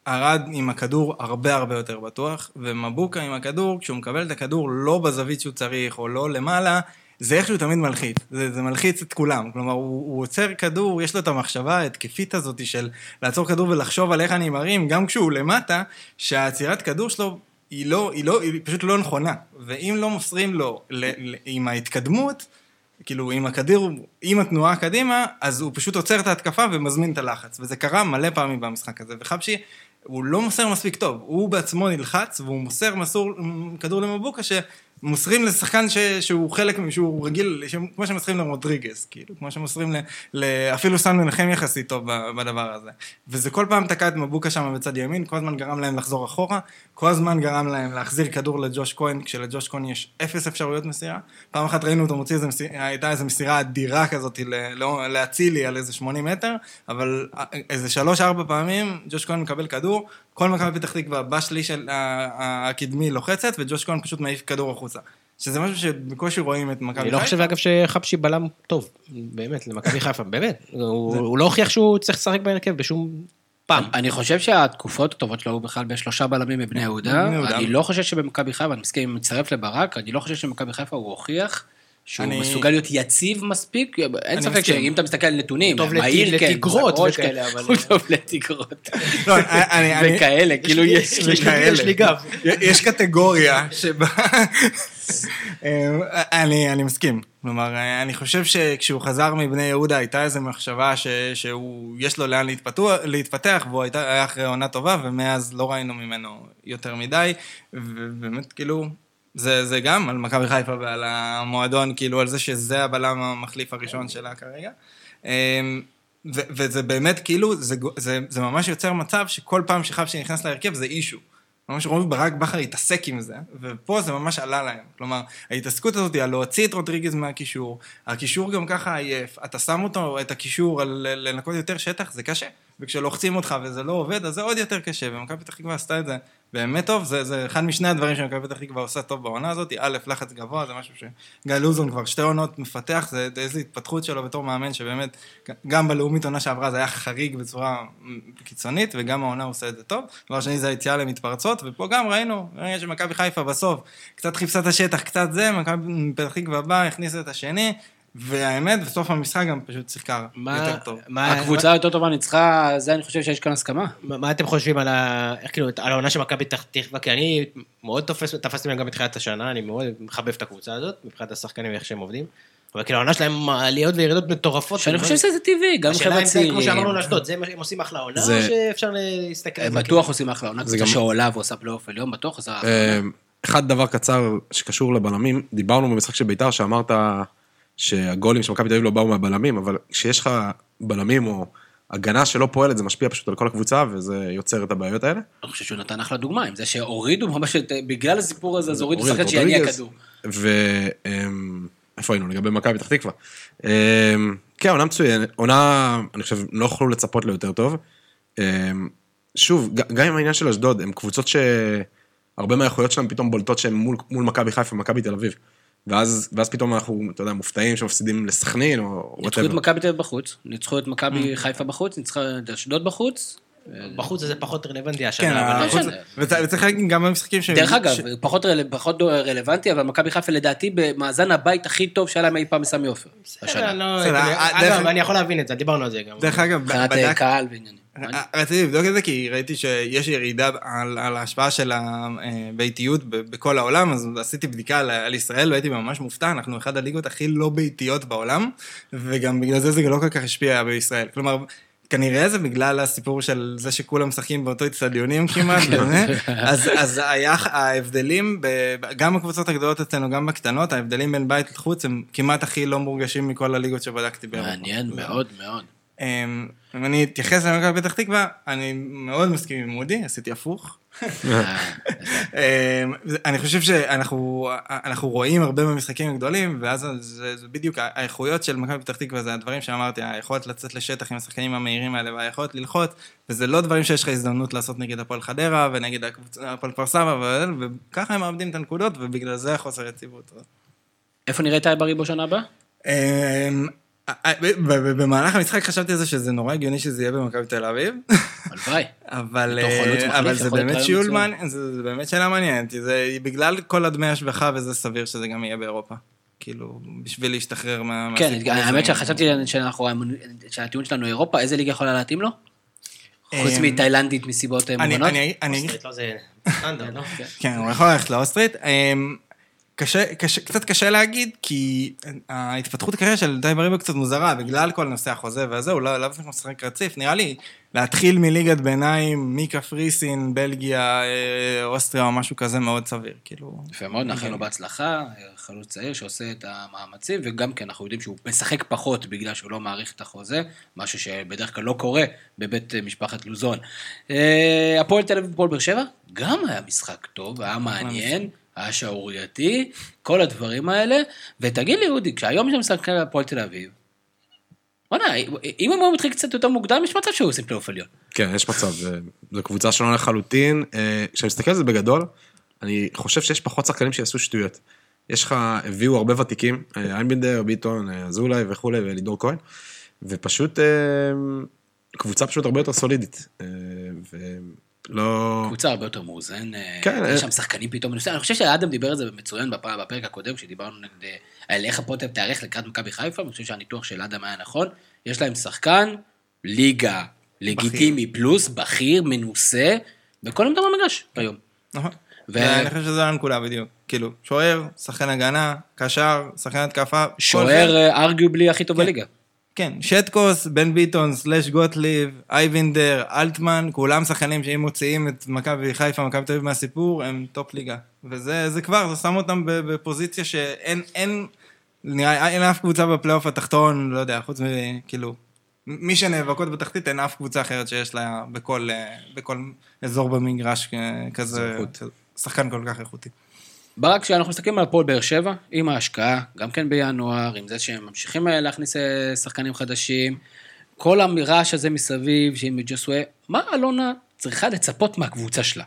ארד עם הכדור הרבה הרבה יותר בטוח, ומבוקה עם הכדור, כשהוא מקבל את הכדור לא בזווית שהוא צריך, או לא למעלה, זה איכשהו תמיד מלחיץ. זה, זה מלחיץ את כולם. כלומר, הוא, הוא עוצר כדור, יש לו את המחשבה ההתקפית הזאת של לעצור כדור ולחשוב על איך אני מרים, גם כשהוא למטה, שהעצירת כדור שלו היא לא, היא לא, היא פשוט לא נכונה. ואם לא מוסרים לו ל, ל, עם ההתקדמות, כאילו, עם הכדור, עם התנועה קדימה, אז הוא פשוט עוצר את ההתקפה ומזמין את הלחץ. וזה קרה מלא פעמים במשחק הזה. וחבשי, הוא לא מוסר מספיק טוב. הוא בעצמו נלחץ, והוא מוסר מסור כדור למבוקה, שמוסרים לשחקן ש, שהוא חלק, שהוא רגיל, ש, כמו שמוסרים לרודריגז, כאילו, כמו שמוסרים ל, ל... אפילו סן מנחם יחסית טוב בדבר הזה. וזה כל פעם תקע את מבוקה שם בצד ימין, כל הזמן גרם להם לחזור אחורה, כל הזמן גרם להם להחזיר כדור לג'וש כהן, כשלג'וש כהן יש אפס אפשרויות מסירה. פעם אחת ראינו אותו מוציא איזה מסירה, הייתה איזו מסירה אדירה כזאת לאצילי על איזה 80 מטר, אבל איזה שלוש-ארבע פעמים ג'וש כהן מקבל כדור, כל מכבי פתח תקווה בשליש הקדמי לוחצת, וג'וש כהן פשוט מעיף כדור החוצה. שזה משהו שבקושי רואים את מכבי חיפה. אני לא חושב, אגב, שחבשי בלם טוב, באמת, למכבי חיפה, באמת. הוא לא הוכיח שהוא צריך לשחק בהרכב בשום פעם. אני חושב שהתקופות הטובות שלו הוא בכלל בשלושה בלמים בבני יהודה. אני לא חושב שבמכבי חיפה, אני מסכים, אני מצטרף לברק, אני לא חושב שבמכבי חיפה הוא הוכיח שהוא אני- מסוגל להיות יציב מספיק. אין אני ספק מסכים. שאם אתה מסתכל על נתונים, הוא טוב מהיר, לת- כן, לתגרות וכאלה, אבל- הוא טוב לתגרות. לא, אני- אני- וכאלה, כאילו יש... יש לי- וכאלה. יש לי גב. יש קטגוריה שבה... אני, אני מסכים. כלומר, אני חושב שכשהוא חזר מבני יהודה הייתה איזו מחשבה ש, שהוא, יש לו לאן להתפתוח, להתפתח, והוא הייתה, היה אחרי עונה טובה, ומאז לא ראינו ממנו יותר מדי, ובאמת, כאילו, זה, זה גם על מכבי חיפה ועל המועדון, כאילו, על זה שזה הבלם המחליף הראשון שלה כרגע. אמ, ו- וזה באמת, כאילו, זה, זה, זה ממש יוצר מצב שכל פעם שחבשי נכנס להרכב זה אישו. ממש רואים ברק בכר התעסק עם זה, ופה זה ממש עלה להם. כלומר, ההתעסקות הזאת היא על להוציא את רודריגז מהקישור, הקישור גם ככה עייף, אתה שם אותו, את הקישור על לנקות יותר שטח, זה קשה. וכשלוחצים אותך וזה לא עובד, אז זה עוד יותר קשה, ומכבי פתח תקווה עשתה את זה באמת טוב, זה, זה אחד משני הדברים שמכבי פתח תקווה עושה טוב בעונה הזאת, א', לחץ גבוה, זה משהו שגיא לוזון כבר שתי עונות מפתח, זה איזו התפתחות שלו בתור מאמן, שבאמת, גם בלאומית עונה שעברה זה היה חריג בצורה קיצונית, וגם העונה עושה את זה טוב. דבר שני זה היציאה למתפרצות, ופה גם ראינו, ראינו שמכבי חיפה בסוף, קצת חיפשה את השטח, קצת זה, מכבי פתח תקווה באה, הכניסה את השני, והאמת, בסוף המשחק גם פשוט שיחקה יותר טוב. מה- הקבוצה היותר טובה ניצחה, זה אני חושב שיש כאן הסכמה. מה מה אתם חושבים על ה... איך כאילו, על העונה של מכבי פתח תקווה? כי אני מאוד תופס, תפסתי מהם גם בתחילת השנה, אני מאוד מחבב את הקבוצה הזאת, מבחינת השחקנים ואיך שהם עובדים. אבל כאילו העונה שלהם עליות וירידות מטורפות. שאני חושב שזה טבעי, גם השאלה חבר'ה אם זה כמו צעירים. שאמרנו לאשדוד, זה מה הם עושים אחלה עונה, או זה- שאפשר להסתכל על הם זה? בטוח עושים אחלה עונה, זה קבוצה שעולה ועושה פלייאוף עליון, בטוח עושה אחלה עונה. אה, אחד דבר קצר שקשור לבלמים, דיברנו במשחק של ביתר שאמרת שהגולים של מכבי תל אביב לא באו מהבלמים, אבל כשיש לך בלמים או הגנה שלא פועלת, זה משפיע פשוט על כל הקבוצה, וזה יוצר את הבעיות האלה. אני חושב שהוא נתן אחלה דוגמה, עם זה שהורידו ממש, את- בגלל הסיפור הזה, אז הורידו שחקן שיניע. כדור. ואיפה היינו? לגבי מכבי פתח תקווה. אמ, כן, עונה מצוינת, עונה, אני חושב, לא יכלו לצפות ליותר טוב. אמ, שוב, גם עם העניין של אשדוד, הם קבוצות שהרבה מהאיכויות שלהם פתאום בולטות שהן מול, מול מכבי חיפה ומכבי תל אביב. ואז, ואז פתאום אנחנו, אתה יודע, מופתעים שמפסידים לסכנין או ניצחו את. מכבי תל אביב בחוץ, ניצחו את Mm. מכבי חיפה בחוץ, ניצחו את אשדוד בחוץ. בחוץ זה פחות רלוונטי כן, השנה, אבל... לא וצריך להגיד גם במשחקים ש... דרך אגב, פחות רל- פחות רלוונטי, אבל מכבי חיפה לדעתי במאזן הבית הכי טוב שהיה להם אי פעם בסמי עופר. בסדר. לא, אגב, אני יכול להבין את זה, דיברנו על זה גם. דרך אגב, מבחינת בדק- אה, קהל ועניינים. אה, רציתי לבדוק את זה כי ראיתי שיש ירידה על, על ההשפעה של הביתיות ב- בכל העולם, אז עשיתי בדיקה על, על ישראל והייתי ממש מופתע, אנחנו אחד הליגות הכי לא ביתיות בעולם, וגם בגלל זה זה לא כל כך השפיע בישראל. כלומר, כנראה זה בגלל הסיפור של זה שכולם משחקים באותו אצטדיונים כמעט, וזה, אז, אז היה, ההבדלים, ב, גם בקבוצות הגדולות אצלנו, גם בקטנות, ההבדלים בין בית לחוץ הם כמעט הכי לא מורגשים מכל הליגות שבדקתי באירופה. מעניין מאוד מאוד. אמ, אם אני אתייחס למכבי פתח תקווה, אני מאוד מסכים עם מודי, עשיתי הפוך. אמ, אני חושב שאנחנו אנחנו רואים הרבה במשחקים הגדולים, ואז זה, זה בדיוק האיכויות של מכבי פתח תקווה, זה הדברים שאמרתי, היכולת לצאת לשטח עם השחקנים המהירים האלה, והיכולת ללחוץ, וזה לא דברים שיש לך הזדמנות לעשות נגד הפועל חדרה, ונגד הפועל כפר סבא, וככה הם מאבדים את הנקודות, ובגלל זה החוסר יציבות. איפה נראה את אייברי בשנה הבאה? אמ, במהלך המשחק חשבתי על זה שזה נורא הגיוני שזה יהיה במכבי תל אביב. הלוואי. אבל מחליף, אבל זה באמת שיעול. מעניין, זה זה באמת שאלה מעניינת. זה בגלל כל הדמי השבחה וזה סביר שזה גם יהיה באירופה. כאילו, בשביל להשתחרר מה... כן. האמת שחשבתי שהטיעון שלנו אירופה, איזה ליגה יכולה להתאים לו? חוץ אמ, מתאילנדית מסיבות אה, מובנות? אני- אני- אוסטרית, לא זה סטנדרט, לא? כן, הוא יכול ללכת לאוסטרית. קשה, קשה, קצת קשה להגיד, כי ההתפתחות הקריירה של די בריבו קצת מוזרה, בגלל כל נושא החוזה והזה, הוא לא לאו דווקא משחק רציף. נראה לי, להתחיל מליגת ביניים, מקפריסין, בלגיה, אה, אוסטריה או משהו כזה מאוד סביר, כאילו... יפה מאוד, נאחל לו בהצלחה, חלוץ צעיר שעושה את המאמצים, וגם כן אנחנו יודעים שהוא משחק פחות בגלל שהוא לא מעריך את החוזה, משהו שבדרך כלל לא קורה בבית משפחת לוזון. אה, הפועל תל אביב הפועל באר שבע, גם היה משחק טוב, היה מעניין, היה שערורייתי, כל הדברים האלה, ותגיד לי אודי, כשהיום יש משחק הפועל תל אביב, בוא'נה, אם הם היו מתחילים קצת יותר מוקדם, יש מצב שהיו עושים פלייאוף עליון. כן, יש מצב, זו קבוצה שונה לחלוטין. אה, כשאני מסתכל על זה בגדול, אני חושב שיש פחות שחקנים שיעשו שטויות. יש לך, הביאו הרבה ותיקים, אה, איינבינדר, ביטון, אה, אזולאי וכולי, ולידור כהן, ופשוט, קבוצה פשוט הרבה יותר סולידית. אה, ולא... קבוצה הרבה יותר מאוזן, כן, יש אה. שם שחקנים פתאום, אני חושב- אני חושב שאדם דיבר על זה מצוין בפ- בפרק הקודם, כשדיברנו נגד, אה, על איך אביב תיערך לקראת מכבי חיפה, אני חושב שהניתוח של אדם היה נכון, יש להם שחקן, ליגה, לגיטימי פלוס, בכיר, מנוסה, וכל עמדה במגרש היום. נכון. ו- ואני חושב שזו הנקודה בדיוק. כאילו, שוער, שחקן הגנה, קשר, שחקן התקפה. שוער ארגיובלי הכי טוב בליגה. כן, שטקוס, בן ביטון, slash גוטליב, אייבינדר, אלטמן, כולם שחקנים שאם מוציאים את מכבי חיפה, מכבי תל אביב מהסיפור, הם טופ ליגה. וזה זה כבר, זה שם אותם בפוזיציה שאין, אין, נראה, אין אף קבוצה בפלייאוף התחתון, לא יודע, חוץ מכאילו, מי שנאבקות בתחתית, אין אף קבוצה אחרת שיש לה בכל, אה, בכל אזור במגרש אה, כזה, שחקן כל כך איכותי. ברק, כשאנחנו מסתכלים על הפועל באר שבע, עם ההשקעה, גם כן בינואר, עם זה שהם ממשיכים אה, להכניס אה, שחקנים חדשים, כל הרעש הזה מסביב, שעם ג'וסווה, מה אלונה צריכה לצפות מהקבוצה שלה?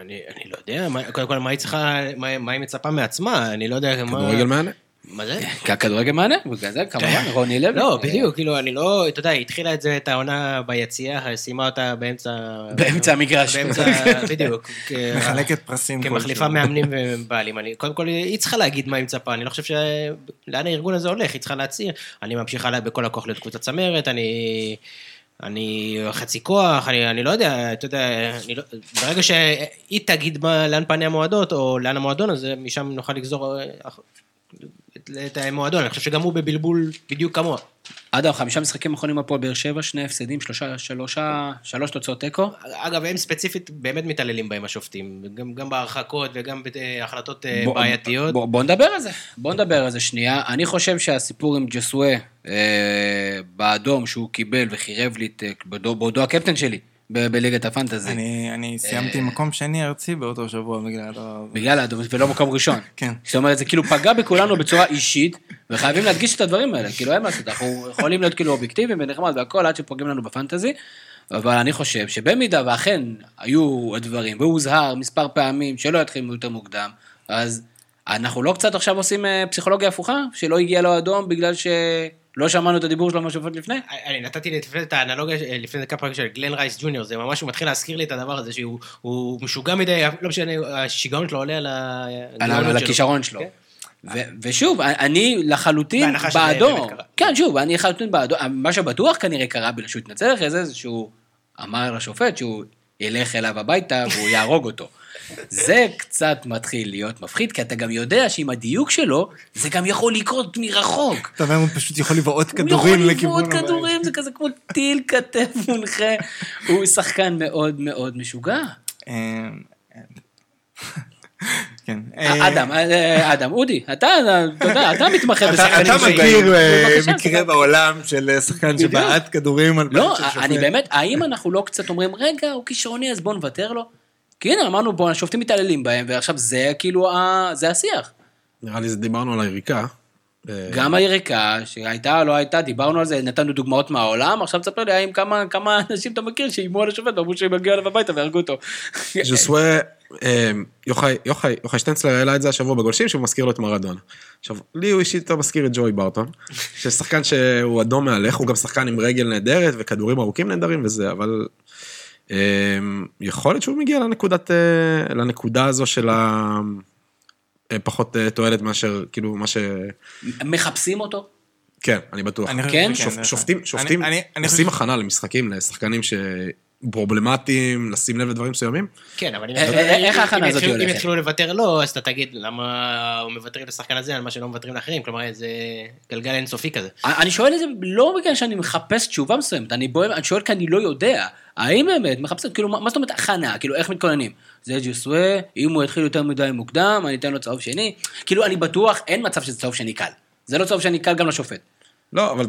אני אני לא יודע, מה- קודם כל, מה היא צריכה, מה מה היא מצפה מעצמה? אני לא יודע מה... כדורגל מהנה. מה זה? כי הכדורגל מענה, בגלל זה כמובן, רוני לוי. לא, בדיוק, כאילו, אני לא, אתה יודע, היא התחילה את זה, את העונה ביציאה, סיימה אותה באמצע... באמצע המגרש. באמצע, בדיוק. מחלקת פרסים כמחליפה. מאמנים ובעלים. אני, קודם כל, היא צריכה להגיד מה היא מצפה, אני לא חושב ש... לאן הארגון הזה הולך, היא צריכה להצהיר. אני ממשיכה בכל הכוח להיות קבוצת צמרת, אני... אני חצי כוח, אני, אני לא יודע, אתה יודע, אני לא, ברגע שהיא תגיד מה, לאן פני המועדות, או לאן המועדון הזה, משם נוכל לגזור את, המועדון, אני חושב שגם הוא בבלבול בדיוק כמוה. אדם, חמישה משחקים אחרונים הפועל באר שבע, שני הפסדים, שלושה, שלושה, שלוש תוצאות תיקו. אגב, הם ספציפית באמת מתעללים בהם השופטים, גם, גם בהרחקות וגם בהחלטות אה, בוא- בעייתיות. בוא, בוא נדבר על זה, בוא נדבר על זה שנייה. אני חושב שהסיפור עם ג'סווה אה, באדום שהוא קיבל וחירב לי את, אה, בעודו, הקפטן שלי בליגת הפנטזי, אני, אני סיימתי מקום שני ארצי באותו שבוע בגלל הזה. בגלל האדום ולא מקום ראשון. כן. זאת אומרת, זה כאילו פגע בכולנו בצורה אישית, וחייבים להדגיש את הדברים האלה, כאילו אין מה לעשות, אנחנו יכולים להיות כאילו אובייקטיביים ונחמד והכל עד שפוגעים לנו בפנטזי, אבל אני חושב שבמידה ואכן היו הדברים, והוזהר מספר פעמים שלא יתחילו יותר מוקדם, אז אנחנו לא קצת עכשיו עושים אה, פסיכולוגיה הפוכה, שלא הגיע לו אדום בגלל שלא שמענו את הדיבור שלו מהשופט לפני? אני נתתי את האנלוגיה אה, לפני כמה פעמים של גלן רייס ג'וניור, זה ממש, מתחיל להזכיר לי את הדבר הזה שהוא הוא משוגע מדי, לא משנה, השיגעון שלו עולה על. הכישרון שלו. כן. ושוב, אני לחלוטין בעדו. כן, שוב, אני לחלוטין בעדו. מה שבטוח כנראה קרה בגלל שהוא התנצל אחרי זה, זה שהוא אמר לשופט שהוא ילך אליו הביתה והוא יהרוג אותו. זה קצת מתחיל להיות מפחיד, כי אתה גם יודע שעם הדיוק שלו, זה גם יכול לקרות מרחוק. אתה אומר, הוא פשוט יכול לבעוט הוא כדורים יכול לכיוון לבעוט הבית. כדורים, זה כזה כמו טיל כתף מונחה. הוא שחקן מאוד מאוד משוגע. אה, כן. אדם, אדם, אודי, אתה, אתה יודע, אתה מתמחה אתה בשחקנים אתה שבאים. מכיר אה, מקרה. בעולם של אה, שחקן. שבעט כדורים על לא? אני באמת, האם אנחנו לא קצת אומרים, רגע, הוא כישרוני, אז בוא נוותר לו? כי הנה, אמרנו, בוא, השופטים מתעללים בהם, ועכשיו זה כאילו, ה- זה השיח. נראה לי דיברנו על היריקה. גם היריקה, שהייתה לא הייתה, דיברנו על זה, נתנו דוגמאות מהעולם, עכשיו תספר לי האם כמה, כמה אנשים אתה מכיר שאיימו על השופט ואמרו שהם יגיעו אליו הביתה והרגו אותו. ז'וסווה, אה, יוחאי, יוחאי, יוחאי שטנצלר העלה את זה השבוע בגולשים שהוא מזכיר לו את מרדונה. עכשיו, לי הוא אישית יותר מזכיר את ג'וי ברטון, ששחקן שהוא אדום מהלך, הוא גם שחקן עם רגל נהדרת וכדורים ארוכים נהדרים וזה, אבל יכול להיות שהוא מגיע לנקודת, אה, לנקודה הזו של ה... אה, פחות אה, תועלת מאשר, כאילו, מה ש... מחפשים אותו? כן, אני בטוח. אני כן? שופ- דרך שופטים. שופטים אני- אני- אני עושים הכנה למשחקים, לשחקנים שפרובלמטיים, לשים לב לדברים מסוימים. כן, אבל אה, יתחילו- אה, איך ההכנה הזאת יתחילו- אם הולכת? יתחילו לוותר לו, אז אתה תגיד למה הוא מוותר לשחקן הזה על מה שלא מוותרים לאחרים, כלומר זה גלגל אינסופי כזה. אני שואל את זה לא בגלל שאני מחפש תשובה מסוימת, אני, בוא, אני שואל כי אני לא יודע. האם באמת מחפשים, כאילו, מה מה זאת אומרת הכנה? כאילו, איך מתכוננים? זה ג'וסווה, אם הוא יתחיל יותר מדי מוקדם, אני אתן לו צהוב שני. כאילו, אני בטוח, אין מצב שזה צהוב שני קל. זה לא צהוב שני קל גם לשופט. לא, אבל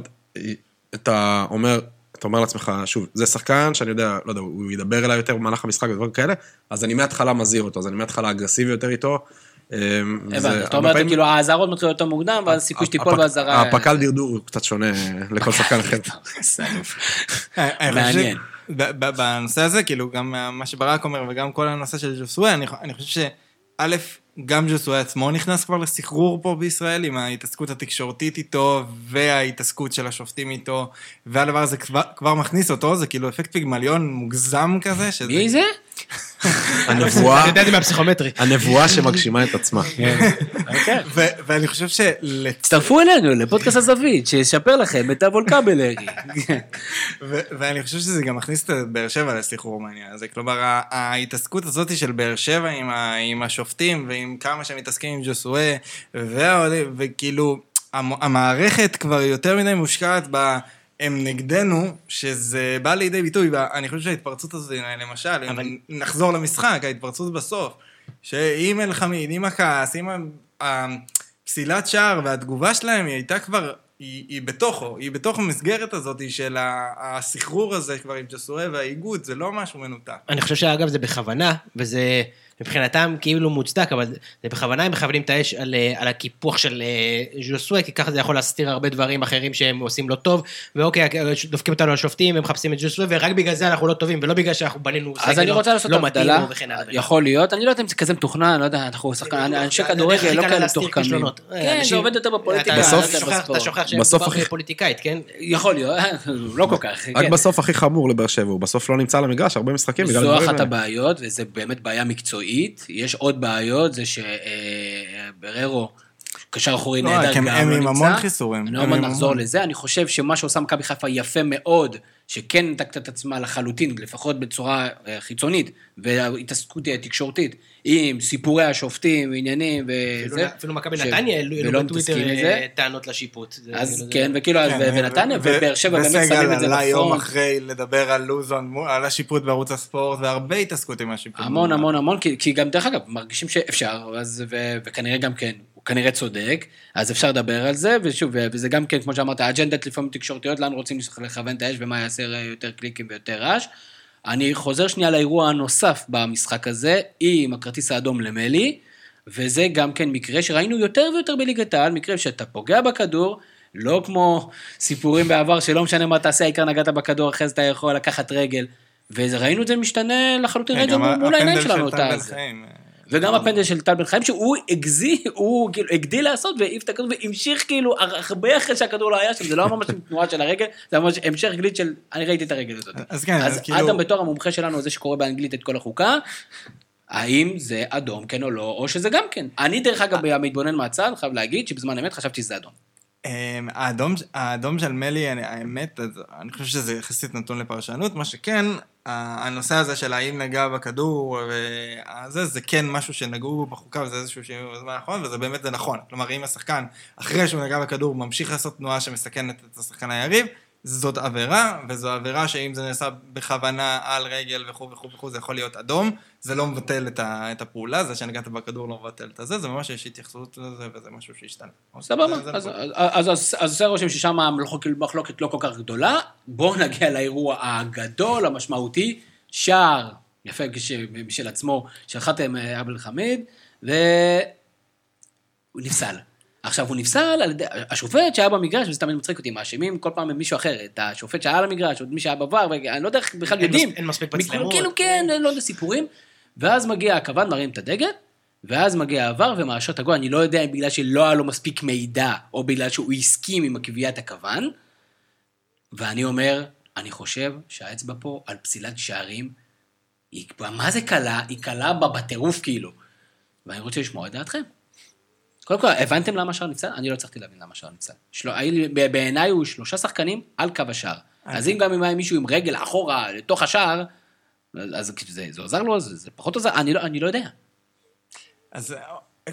אתה אומר, אתה אומר לעצמך, שוב, זה שחקן שאני יודע, לא יודע, הוא ידבר אליי יותר במהלך המשחק ודברים כאלה, אז אני מההתחלה מזהיר אותו, אז אני מההתחלה אגרסיבי יותר איתו. אמ, הבנתי, אתה אומר, כאילו, האזהרות מתחילות יותר מוקדם, ואז סיכוי שתיפול באזהרה... הפק"ל דרדור הוא קצת שונה לכל שחקן אחר. אני חושב מעניין. בנושא הזה, כאילו, גם מה שברק אומר וגם כל הנושא של ג'וסווה, אני, אני חושב שא', גם ג'וסווה עצמו נכנס כבר לסחרור פה בישראל, עם ההתעסקות התקשורתית איתו, וההתעסקות של השופטים איתו, והדבר הזה כבר, כבר מכניס אותו, זה כאילו אפקט פיגמליון מוגזם כזה, שזה... מי זה? הנבואה, אני יודע את זה מהפסיכומטרי. הנבואה שמגשימה את עצמה. ו- ואני חושב של... הצטרפו אלינו לפודקאסט הזווית, שישפר לכם את הוולקבלרי. ואני חושב שזה גם מכניס את באר שבע לסחרור מהעניין הזה. כלומר, ההתעסקות הזאת של באר שבע עם, השופטים ועם כמה שהם מתעסקים עם ג'וסואה, וכאילו, המ- המערכת כבר יותר מדי מושקעת ב... הם נגדנו, שזה בא לידי ביטוי, ואני חושב שההתפרצות הזאת, למשל, אבל... אם נחזור למשחק, ההתפרצות בסוף, שעם אלחמיד, עם הכעס, עם ה- הפסילת שער והתגובה שלהם, היא הייתה כבר, היא, היא בתוכו, היא בתוך המסגרת הזאת של הסחרור הזה כבר עם ג'סואה והאיגוד, זה לא משהו מנותק. אני חושב שאגב זה בכוונה, וזה מבחינתם כאילו מוצדק, אבל זה בכוונה הם מכוונים את האש על, אה, על הקיפוח של אה, ז'וסווה, כי ככה זה יכול להסתיר הרבה דברים אחרים שהם עושים לא טוב, ואוקיי, דופקים אותנו על שופטים, הם מחפשים את ז'וסווה, ורק בגלל זה אנחנו לא טובים, ולא בגלל שאנחנו בנינו אז סגל אני לא- רוצה לעשות לא לו וכן הלאה. יכול להיות, אני לא יודע אם זה כזה מתוכנן, לא יודע, אנחנו שחקן- אנשי כדורגל, לא כאלה מתוחכמים. כן, זה עובד יותר בפוליטיקה, אתה- לא שוכח- שהם פוליטיקאית, כן? יכול להיות, לא כל כך. רק כן. בסוף הכי חמור לבאר שבע, הוא בסוף לא נמצא על המגרש הרבה משחקים זו אחת. הבעיות, וזו באמת בעיה מקצועית. יש עוד בעיות, זה שבררו, קשר אחורי לא, נהדר, כי הם- גם הם לא עם נמצא. המון חיסורים. אני עוד עם מעט נחזור. לזה. אני חושב שמה שעושה מכבי חיפה יפה מאוד, שכן נתקת את עצמה לחלוטין, לפחות בצורה אה, חיצונית, והתעסקות תקשורתית, עם סיפורי השופטים ועניינים אפילו- וזה. אפילו מכבי נתניה העלו בטוויטר אה. טענות לשיפוט. זה- אז כן, וכאילו, כן, ונתניה ובאר שבע באמת שמים את זה וסגל עלה יום בפרונט. אחרי לדבר על לוזון, על השיפוט בערוץ הספורט, והרבה התעסקות עם השיפוט. המון המון המון, כי, גם דרך אגב, מרגישים שאפשר, וכנראה גם כן, כנראה צודק, אז אפשר לדבר על זה, ושוב, וזה גם כן, כמו שאמרת, האג'נדות לפעמים תקשורתיות, לאן רוצים לכוון את האש ומה יעשה יותר קליקים ויותר רעש. אני חוזר שנייה לאירוע הנוסף במשחק הזה, עם הכרטיס האדום למלי, וזה גם כן מקרה שראינו יותר ויותר בליגת העל, מקרה שאתה פוגע בכדור, לא כמו סיפורים בעבר שלא משנה מה תעשה, העיקר נגעת בכדור, אחרי זה אתה יכול לקחת רגל. וראינו את זה משתנה לחלוטין כן, רגע מול העיניים שלנו. וגם הפנדל של טל בן חיים, שהוא הגזיא, הוא כאילו הגדיל לעשות והעיף את הכדור והמשיך כאילו הרבה אחרי שהכדור לא היה שם, זה לא ממש תנועה של הרגל, זה ממש המשך גליד של, אני ראיתי את הרגל הזאת. אז כן, אז אז כאילו- אדם בתור המומחה שלנו, זה שקורא באנגלית את כל החוקה, האם זה אדום כן או לא, או שזה גם כן. אני דרך אגב, המתבונן מהצד, חייב להגיד שבזמן אמת חשבתי שזה אדום. אמ, האדום, האדום של מלי, אני- האמת, אני חושב שזה יחסית נתון לפרשנות, מה שכן, הנושא הזה של האם נגע בכדור, וזה, זה כן משהו שנגעו בו בחוקה, וזה איזשהו שינוי בזמן האחרון, וזה באמת זה נכון. כלומר, אם השחקן, אחרי שהוא נגע בכדור, ממשיך לעשות תנועה שמסכנת את השחקן היריב, זאת עבירה, וזו עבירה שאם זה נעשה בכוונה על רגל וכו' וכו' וכו', זה יכול להיות אדום, זה לא מבטל את, ה, את הפעולה, זה שנגעת בכדור לא מבטל את הזה, זה ממש יש התייחסות לזה, וזה משהו שהשתנה. סבבה, זה- זה אז- עושה רושם ששם המחלוקת מחלוקת לא כל כך גדולה. בואו נגיע לאירוע הגדול, המשמעותי, שער, יפה בשל עצמו, של חאתם אה, עבד אל-חמיד, והוא נפסל. עכשיו, הוא נפסל על ידי, השופט שהיה במגרש, וזה תמיד מצחיק אותי, מאשימים כל פעם מישהו אחר, את השופט שהיה על המגרש, את מי שהיה בבר, ואני לא יודע איך בכלל יודעים. אין מספיק מצלמות. כאילו, כן, לא יודע, סיפורים. ואז מגיע הכוון, מרים את הדגל, ואז מגיע העבר ומאשר את הגול. אני לא יודע אם בגלל שלא היה לו מספיק מידע, או בגלל שהוא הסכים עם קביעת הכוון. ואני אומר, אני חושב שהאצבע פה על פסילת שערים, היא, מה זה קלה? היא קלה בטירוף כאילו. ואני רוצה לשמוע את דעתכם. קודם כל, הבנתם למה השער נפסל? אני לא הצלחתי להבין למה השער נפסל. של... בעיניי הוא שלושה שחקנים על קו השער. אז אם גם אם היה מישהו עם רגל אחורה לתוך השער, אז זה, זה עוזר לו, זה, זה פחות עוזר, אני לא, אני לא יודע. אז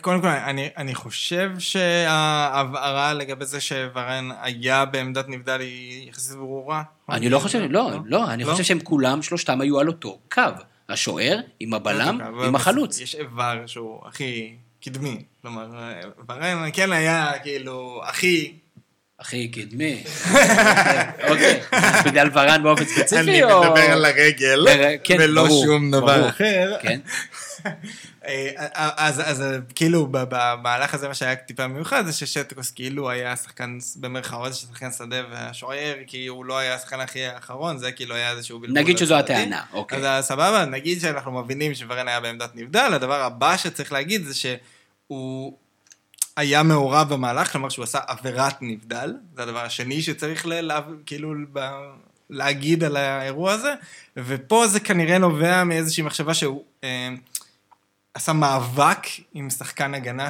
קודם כל, אני, אני חושב שההבהרה לגבי זה שוורן היה בעמדת נבדל היא יחסית ברורה. אני לא חושב, לא, לא, אני חושב שהם כולם, שלושתם היו על אותו קו. השוער עם הבלם, עם החלוץ. יש איבר שהוא הכי קדמי. כלומר, ורן כן היה כאילו הכי... הכי קדמי. אוקיי, בגלל ורן באופן ספציפי, אני או... מדבר על הרגל, לר- כן, ולא ברור, שום דבר ברור. אחר. כן. אה, אז, אז כאילו ב- במהלך הזה מה שהיה טיפה מיוחד זה ששטקוס כאילו היה שחקן במרכאות שחקן שדה והשוער כי הוא לא היה השחקן הכי האחרון זה כאילו היה איזשהו בלבול. נגיד שזו. הטענה, אוקיי. אז אה, סבבה נגיד שאנחנו מבינים שוורן היה בעמדת נבדל הדבר הבא שצריך להגיד זה שהוא היה מעורב במהלך כלומר שהוא עשה עבירת נבדל זה הדבר השני שצריך ל- כאילו ב- להגיד על האירוע הזה ופה זה כנראה נובע מאיזושהי מחשבה שהוא. אה, עשה מאבק עם שחקן הגנה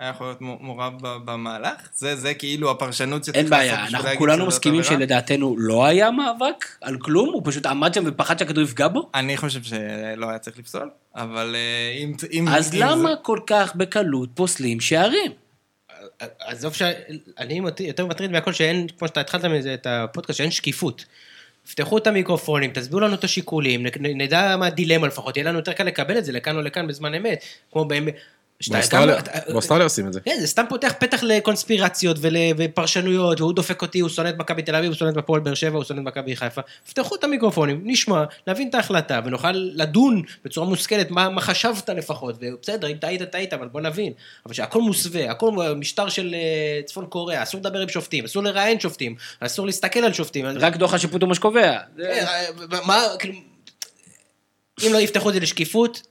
שהיה יכול להיות מעורב במהלך. זה, זה כאילו הפרשנות שצריך אין בעיה, לעשות אנחנו כולנו מסכימים. שלדעתנו לא היה מאבק על כלום, הוא פשוט עמד שם ופחד שהכדור יפגע בו? אני חושב שלא היה צריך לפסול, אבל אה, אם... אם אז אם למה זה- כל כך בקלות פוסלים שערים? עזוב ש... אני אותי יותר מטריד מהכל שאין, כמו שאתה התחלת מזה, את הפודקאסט, שאין שקיפות. תפתחו את המיקרופונים, תסבירו לנו את השיקולים, נדע מה הדילמה לפחות, יהיה לנו יותר קל לקבל את זה לכאן או לכאן בזמן אמת. כמו באמת... באוסטרליה- עושים את זה. כן, זה סתם פותח פתח לקונספירציות ול- ופרשנויות, והוא דופק אותי, הוא שונא את מכבי תל אביב, הוא שונא את הפועל באר שבע, הוא שונא את מכבי חיפה. פתחו את המיקרופונים, נשמע, נבין את ההחלטה, ונוכל לדון בצורה מושכלת מה, מה חשבת לפחות, ובסדר, אם טעית, טעית, אבל בוא נבין. אבל שהכל מוסווה, הכל משטר של אה, צפון קוריאה, אסור לדבר עם שופטים, אסור לראיין שופטים, אסור להסתכל על שופטים. רק דוח השיפוט הוא מה שקובע. כן, אה, מה, כאילו, אם לא יפתחו את זה לשקיפות,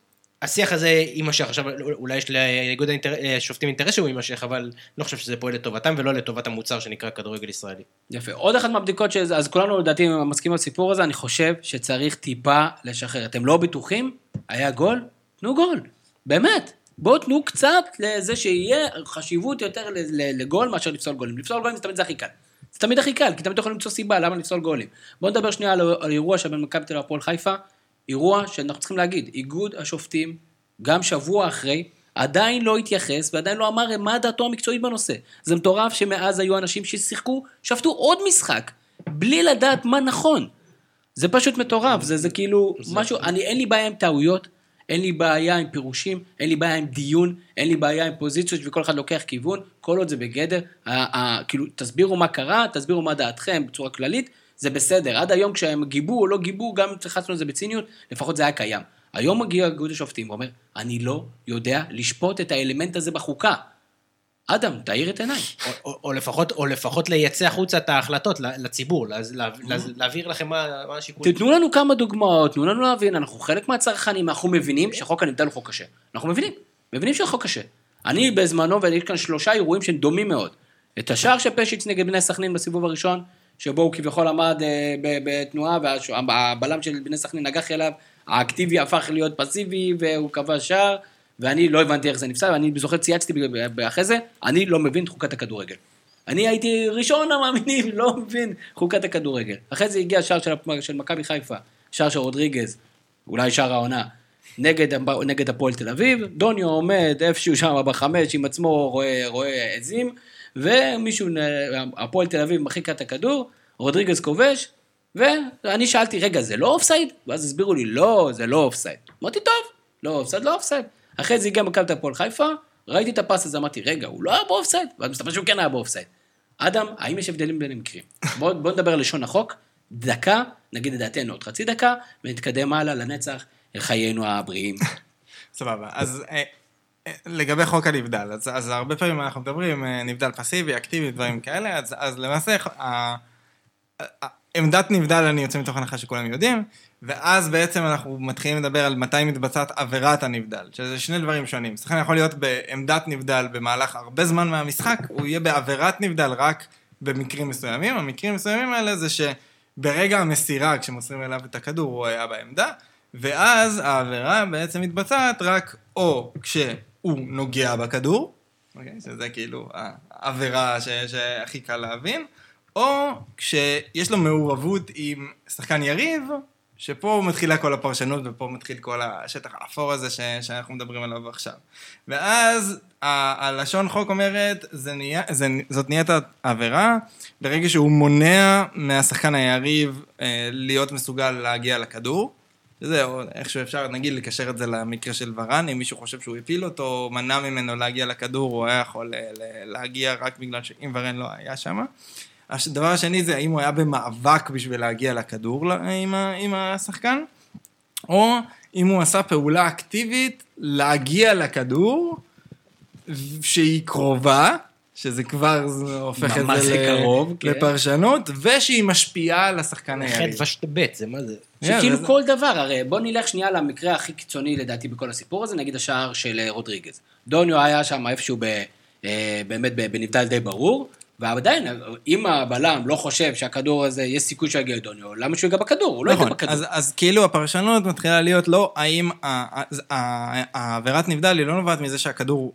השיח הזה יימשך. עכשיו, אולי יש לאיגוד השופטים אינטרס שהוא יימשך, אבל לא חושב שזה פועל לטובתם ולא לטובת המוצר שנקרא כדורגל ישראלי. יפה. עוד אחת מהבדיקות, שזה, אז כולנו לדעתי מסכימים לסיפור הזה, אני חושב שצריך טיפה לשחרר. אתם לא בטוחים? היה גול? תנו גול. באמת. בואו תנו קצת לזה שיהיה חשיבות יותר לגול מאשר לפסול גולים. לפסול גולים זה תמיד זה הכי קל. זה תמיד הכי קל, כי תמיד יכולים למצוא סיבה למה לפסול גולים. בואו נדבר שנייה על, על אירוע שבין מכבי תל אביב והפועל חיפה. אירוע שאנחנו צריכים להגיד, איגוד השופטים, גם שבוע אחרי, עדיין לא התייחס ועדיין לא אמר מה דעתו המקצועית בנושא. זה מטורף שמאז היו אנשים ששיחקו, שפטו עוד משחק, בלי לדעת מה נכון. זה פשוט מטורף, זה, זה כאילו משהו, אני, אין לי בעיה עם טעויות, אין לי בעיה עם פירושים, אין לי בעיה עם דיון, אין לי בעיה עם פוזיציות וכל אחד לוקח כיוון, כל עוד זה בגדר, ה, ה, כאילו, תסבירו מה קרה, תסבירו מה דעתכם בצורה כללית, זה בסדר. עד היום כשהם גיבו או לא גיבו, גם אם התייחסנו לזה בציניות, לפחות זה היה קיים. היום מגיע איגוד השופטים ואומר, אני לא יודע לשפוט את האלמנט הזה בחוקה. אדם, תאיר את עיניי. או, או, או, לפחות, או לפחות לייצא החוצה את ההחלטות לציבור, לה, לה, לה, להעביר לכם מה, מה השיקולים. תתנו לנו כמה דוגמאות, תנו לנו להבין, אנחנו חלק מהצרכנים, אנחנו מבינים שחוק הנבדל הוא חוק קשה. אנחנו מבינים, מבינים שהחוק קשה. אני בזמנו, ויש כאן שלושה אירועים שהם דומים מאוד. את השער של פשיץ נגד בני סכנין בסיבוב הראשון, שבו הוא כביכול עמד אה, בתנועה, והבלם של בני סכנין נגח אליו, האקטיבי הפך להיות פסיבי, והוא קבע שער, ואני לא הבנתי איך זה נפסל, ואני זוכר צייצתי אחרי זה, אני לא מבין את חוקת הכדורגל. אני הייתי ראשון המאמינים, לא מבין חוקת הכדורגל. אחרי זה הגיע שער של, של מכבי חיפה, שער של רודריגז, אולי שער העונה, נגד, נגד הפועל תל אביב, דוניו עומד איפשהו שם בחמש עם עצמו רואה, רואה עזים, ומישהו, הפועל תל אביב מרחיק את הכדור, רודריגז כובש, ואני שאלתי, רגע, זה לא אופסייד? ואז הסבירו לי, לא, זה לא אופסייד. אמרתי, טוב, לא אופסייד, לא אופסייד. אחרי זה הגיע מכבי הפועל חיפה, ראיתי את הפס הזה, אמרתי, רגע, הוא לא היה באופסייד? ואז מסתבר שהוא כן היה באופסייד. אדם, האם יש הבדלים בין המקרים? בוא, בוא נדבר על לשון החוק, דקה, נגיד את דעתנו עוד חצי דקה, ונתקדם הלאה לנצח אל חיינו הבריאים. סבבה, אז אה, לגבי חוק הנבדל, אז, אז הרבה פעמים אנחנו מדברים, אה, נבדל פסיבי, אקטיבי, דברים כאלה, אז, אז למעשה, ה- ה- עמדת נבדל אני יוצא מתוך הנחה שכולם יודעים, ואז בעצם אנחנו מתחילים לדבר על מתי מתבצעת עבירת הנבדל, שזה שני דברים שונים. שחקן יכול להיות בעמדת נבדל במהלך הרבה זמן מהמשחק, הוא יהיה בעבירת נבדל רק במקרים מסוימים. המקרים המסוימים האלה זה שברגע המסירה, כשמוסרים אליו את הכדור, הוא היה בעמדה, ואז העבירה בעצם מתבצעת רק או כשהוא נוגע בכדור, אוקיי? שזה כאילו העבירה שהכי קל להבין, או כשיש לו מעורבות עם שחקן יריב, שפה מתחילה כל הפרשנות ופה מתחיל כל השטח האפור הזה ש- שאנחנו מדברים עליו עכשיו. ואז ה- הלשון חוק אומרת, זה נהיה, זה, זאת נהיית העבירה ברגע שהוא מונע מהשחקן היריב אה, להיות מסוגל להגיע לכדור. זהו, איכשהו אפשר, נגיד, לקשר את זה למקרה של ורן, אם מישהו חושב שהוא הפיל אותו, או מנע ממנו להגיע לכדור, הוא היה יכול אה, להגיע רק בגלל שאם ורן לא היה שם. הדבר השני זה האם הוא היה במאבק בשביל להגיע לכדור עם, עם השחקן, או אם הוא עשה פעולה אקטיבית להגיע לכדור, שהיא קרובה, שזה כבר הופך את זה לקרוב, כן. לפרשנות, ושהיא משפיעה על השחקן היריב. חטא ושטבט, זה מה זה? שכאילו זה- כל דבר, הרי בוא נלך שנייה למקרה הכי קיצוני לדעתי בכל הסיפור הזה, נגיד השער של אה, רודריגז. דוניו היה שם איפשהו ב, אה, באמת בנבדל די ברור, ועדיין, אם הבלם לא חושב שהכדור הזה, יש סיכוי שיגיע לדוניו, למה שהוא ייגע בכדור? הוא לא ייגע נכון, בכדור. אז, אז כאילו הפרשנות מתחילה להיות לא האם ה- ה- ה- העבירת נבדל היא לא נובעת מזה שהכדור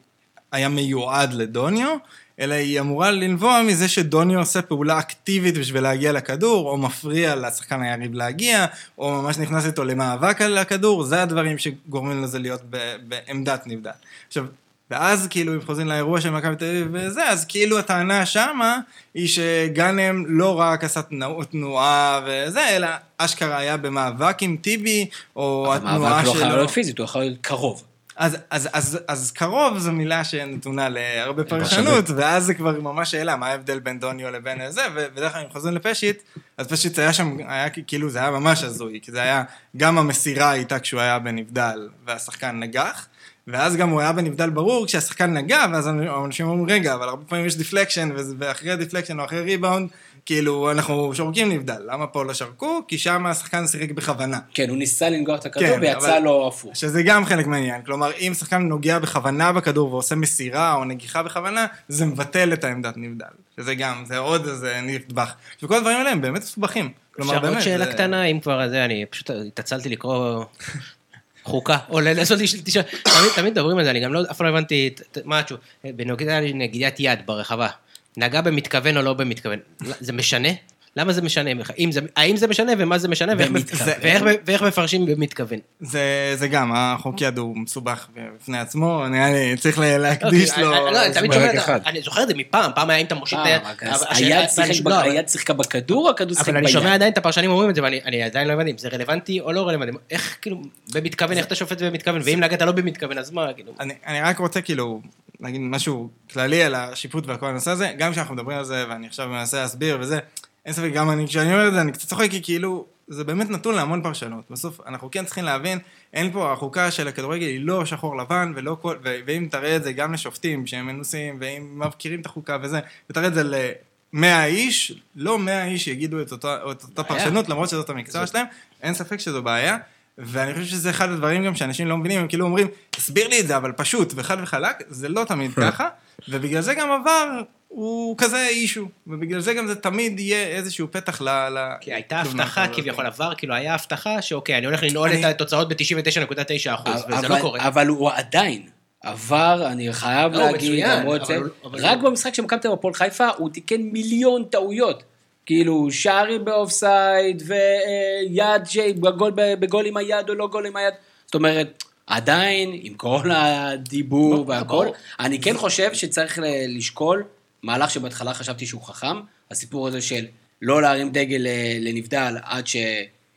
היה מיועד לדוניו, אלא היא אמורה לנבוע מזה שדוניו עושה פעולה אקטיבית בשביל להגיע לכדור, או מפריע לשחקן היריב להגיע, או ממש נכנס איתו למאבק על הכדור, זה הדברים שגורמים לזה להיות ב- בעמדת נבדל. עכשיו, ואז כאילו, אם חוזרים לאירוע של מכבי תל אביב וזה, אז כאילו הטענה שמה היא שגאנם לא רק עשה תנוע- תנועה וזה, אלא אשכרה היה במאבק עם טיבי, או התנועה המאבק לא שלו. חייב להיות פיזית, הוא יכול להיות קרוב. אז, אז, אז, אז קרוב זו מילה שנתונה להרבה פרשנות, ואז זה כבר ממש שאלה, מה ההבדל בין דוניו לבין זה, ובדרך כלל אם חוזרים לפשיט, אז פשיט היה שם, היה כאילו, זה היה ממש הזוי, כי זה היה, גם המסירה הייתה כשהוא היה בנבדל, והשחקן נגח, ואז גם הוא היה בנבדל ברור כשהשחקן נגע, ואז אנשים אומרים, רגע, אבל הרבה פעמים יש deflection, ואחרי ה deflection או אחרי ריבאונד, כאילו, אנחנו שורקים נבדל. למה פה לא שרקו? כי שם השחקן שיחק בכוונה. כן, הוא ניסה לנגוח את הכדור כן, ויצא אבל- לו הפוך. שזה גם חלק מהעניין. כלומר, אם שחקן נוגע בכוונה בכדור ועושה מסירה או נגיחה בכוונה, זה מבטל את העמדת נבדל. שזה גם, זה עוד איזה נדבך. וכל הדברים האלה הם באמת מסובכים. כלומר, אפשר עוד באמת, שאלה זה- קטנה, אם כבר זה, אני פשוט התעצלתי לקרוא חוקה, או לעשות לי תשאל, תמיד מדברים על זה, אני גם לא, אף פעם לא הבנתי את- משהו, בנוגע לנגידת יד ברחבה, נגע במתכוון או לא במתכוון, זה משנה? למה זה משנה? אם זה, האם זה משנה ומה זה משנה ואיך, במתכוון. ואיך, ואיך מפרשים במתכוון? זה, זה גם, החוק יד הוא מסובך בפני עצמו, נראה לי, צריך לה- להקדיש אוקיי, לו... אני- לא, אני תמיד זמן. שומע, פרק אחד. אני זוכר את זה מפעם, פעם היה אם אתה מושיט את אה, היד, אבל אז השאלה- היד שיחק ב- לא, אבל- שיחקה בכדור, או הכדור שיחק אבל ביד? אני שומע עדיין את הפרשנים אומרים את זה, ואני אני עדיין לא הבנתי אם זה רלוונטי או לא רלוונטי. איך, כאילו, במתכוון, איך אתה שופט במתכוון, ואם נגעת לא במתכוון, אז מה, כאילו... אני, אני רק רוצה כאילו להגיד משהו כללי על השיפוט ועל כל הנושא הזה, גם כשאנחנו מדברים על זה, ואני עכשיו מנסה להסביר וזה, אין ספק, גם אני, כשאני אומר את זה, אני קצת צוחק, כי כאילו, זה באמת נתון להמון פרשנות. בסוף, אנחנו כן צריכים להבין, אין פה, החוקה של הכדורגל היא לא שחור לבן, ולא כל, ו, ואם תראה את זה גם לשופטים שהם מנוסים, ואם מכירים את החוקה וזה, ותראה את זה ל... 100 איש, לא 100 איש יגידו את אותה, את אותה בעיה. פרשנות, למרות שזאת המקצוע שלהם, אין ספק שזו בעיה. ואני חושב שזה אחד הדברים גם שאנשים לא מבינים, הם כאילו אומרים, תסביר לי את זה, אבל פשוט וחד וחלק, זה לא תמיד ככה, ובגלל זה גם עבר הוא כזה אישו, ובגלל זה גם זה תמיד יהיה איזשהו פתח ל... ל- כי הייתה הבטחה. כביכול עבר, כאילו היה הבטחה שאוקיי, אני הולך לנעול אני- את התוצאות ב-99.9 אחוז, וזה אבל- לא קורה. אבל הוא עדיין עבר, אני חייב לא, להגיד, מצוין, למרות זה, רק במשחק תל אביב הפועל חיפה, הוא תיקן מיליון טעויות. כאילו, שערים באופסייד, ויד, בגול, בגול עם היד או לא גול עם היד. זאת אומרת, עדיין, עם כל הדיבור לא, והכל. אני כן חושב שצריך לשקול מהלך שבהתחלה חשבתי שהוא חכם, הסיפור הזה של לא להרים דגל אה, לנבדל עד ש...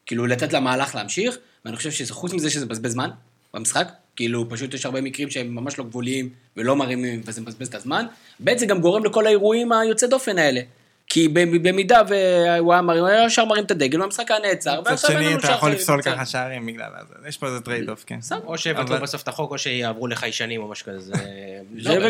כאילו, לתת למהלך להמשיך, ואני חושב שחוץ מזה שזה מבזבז זמן במשחק, כאילו, פשוט יש הרבה מקרים שהם ממש לא גבוליים ולא מרימים, וזה מבזבז את הזמן. ב' זה גם גורם לכל האירועים היוצא דופן האלה. כי במידה והוא היה מרים, הוא היה ישר מרים את הדגל, והמשחק היה נעצר, מצד ועכשיו אין שני, אתה יכול לפסול. ככה שערים בגלל זה. יש פה איזה trade off, כן. או שיבטלו בסוף את החוק, או שיעברו לחיישנים או משהו כזה. זה- זה, באמת.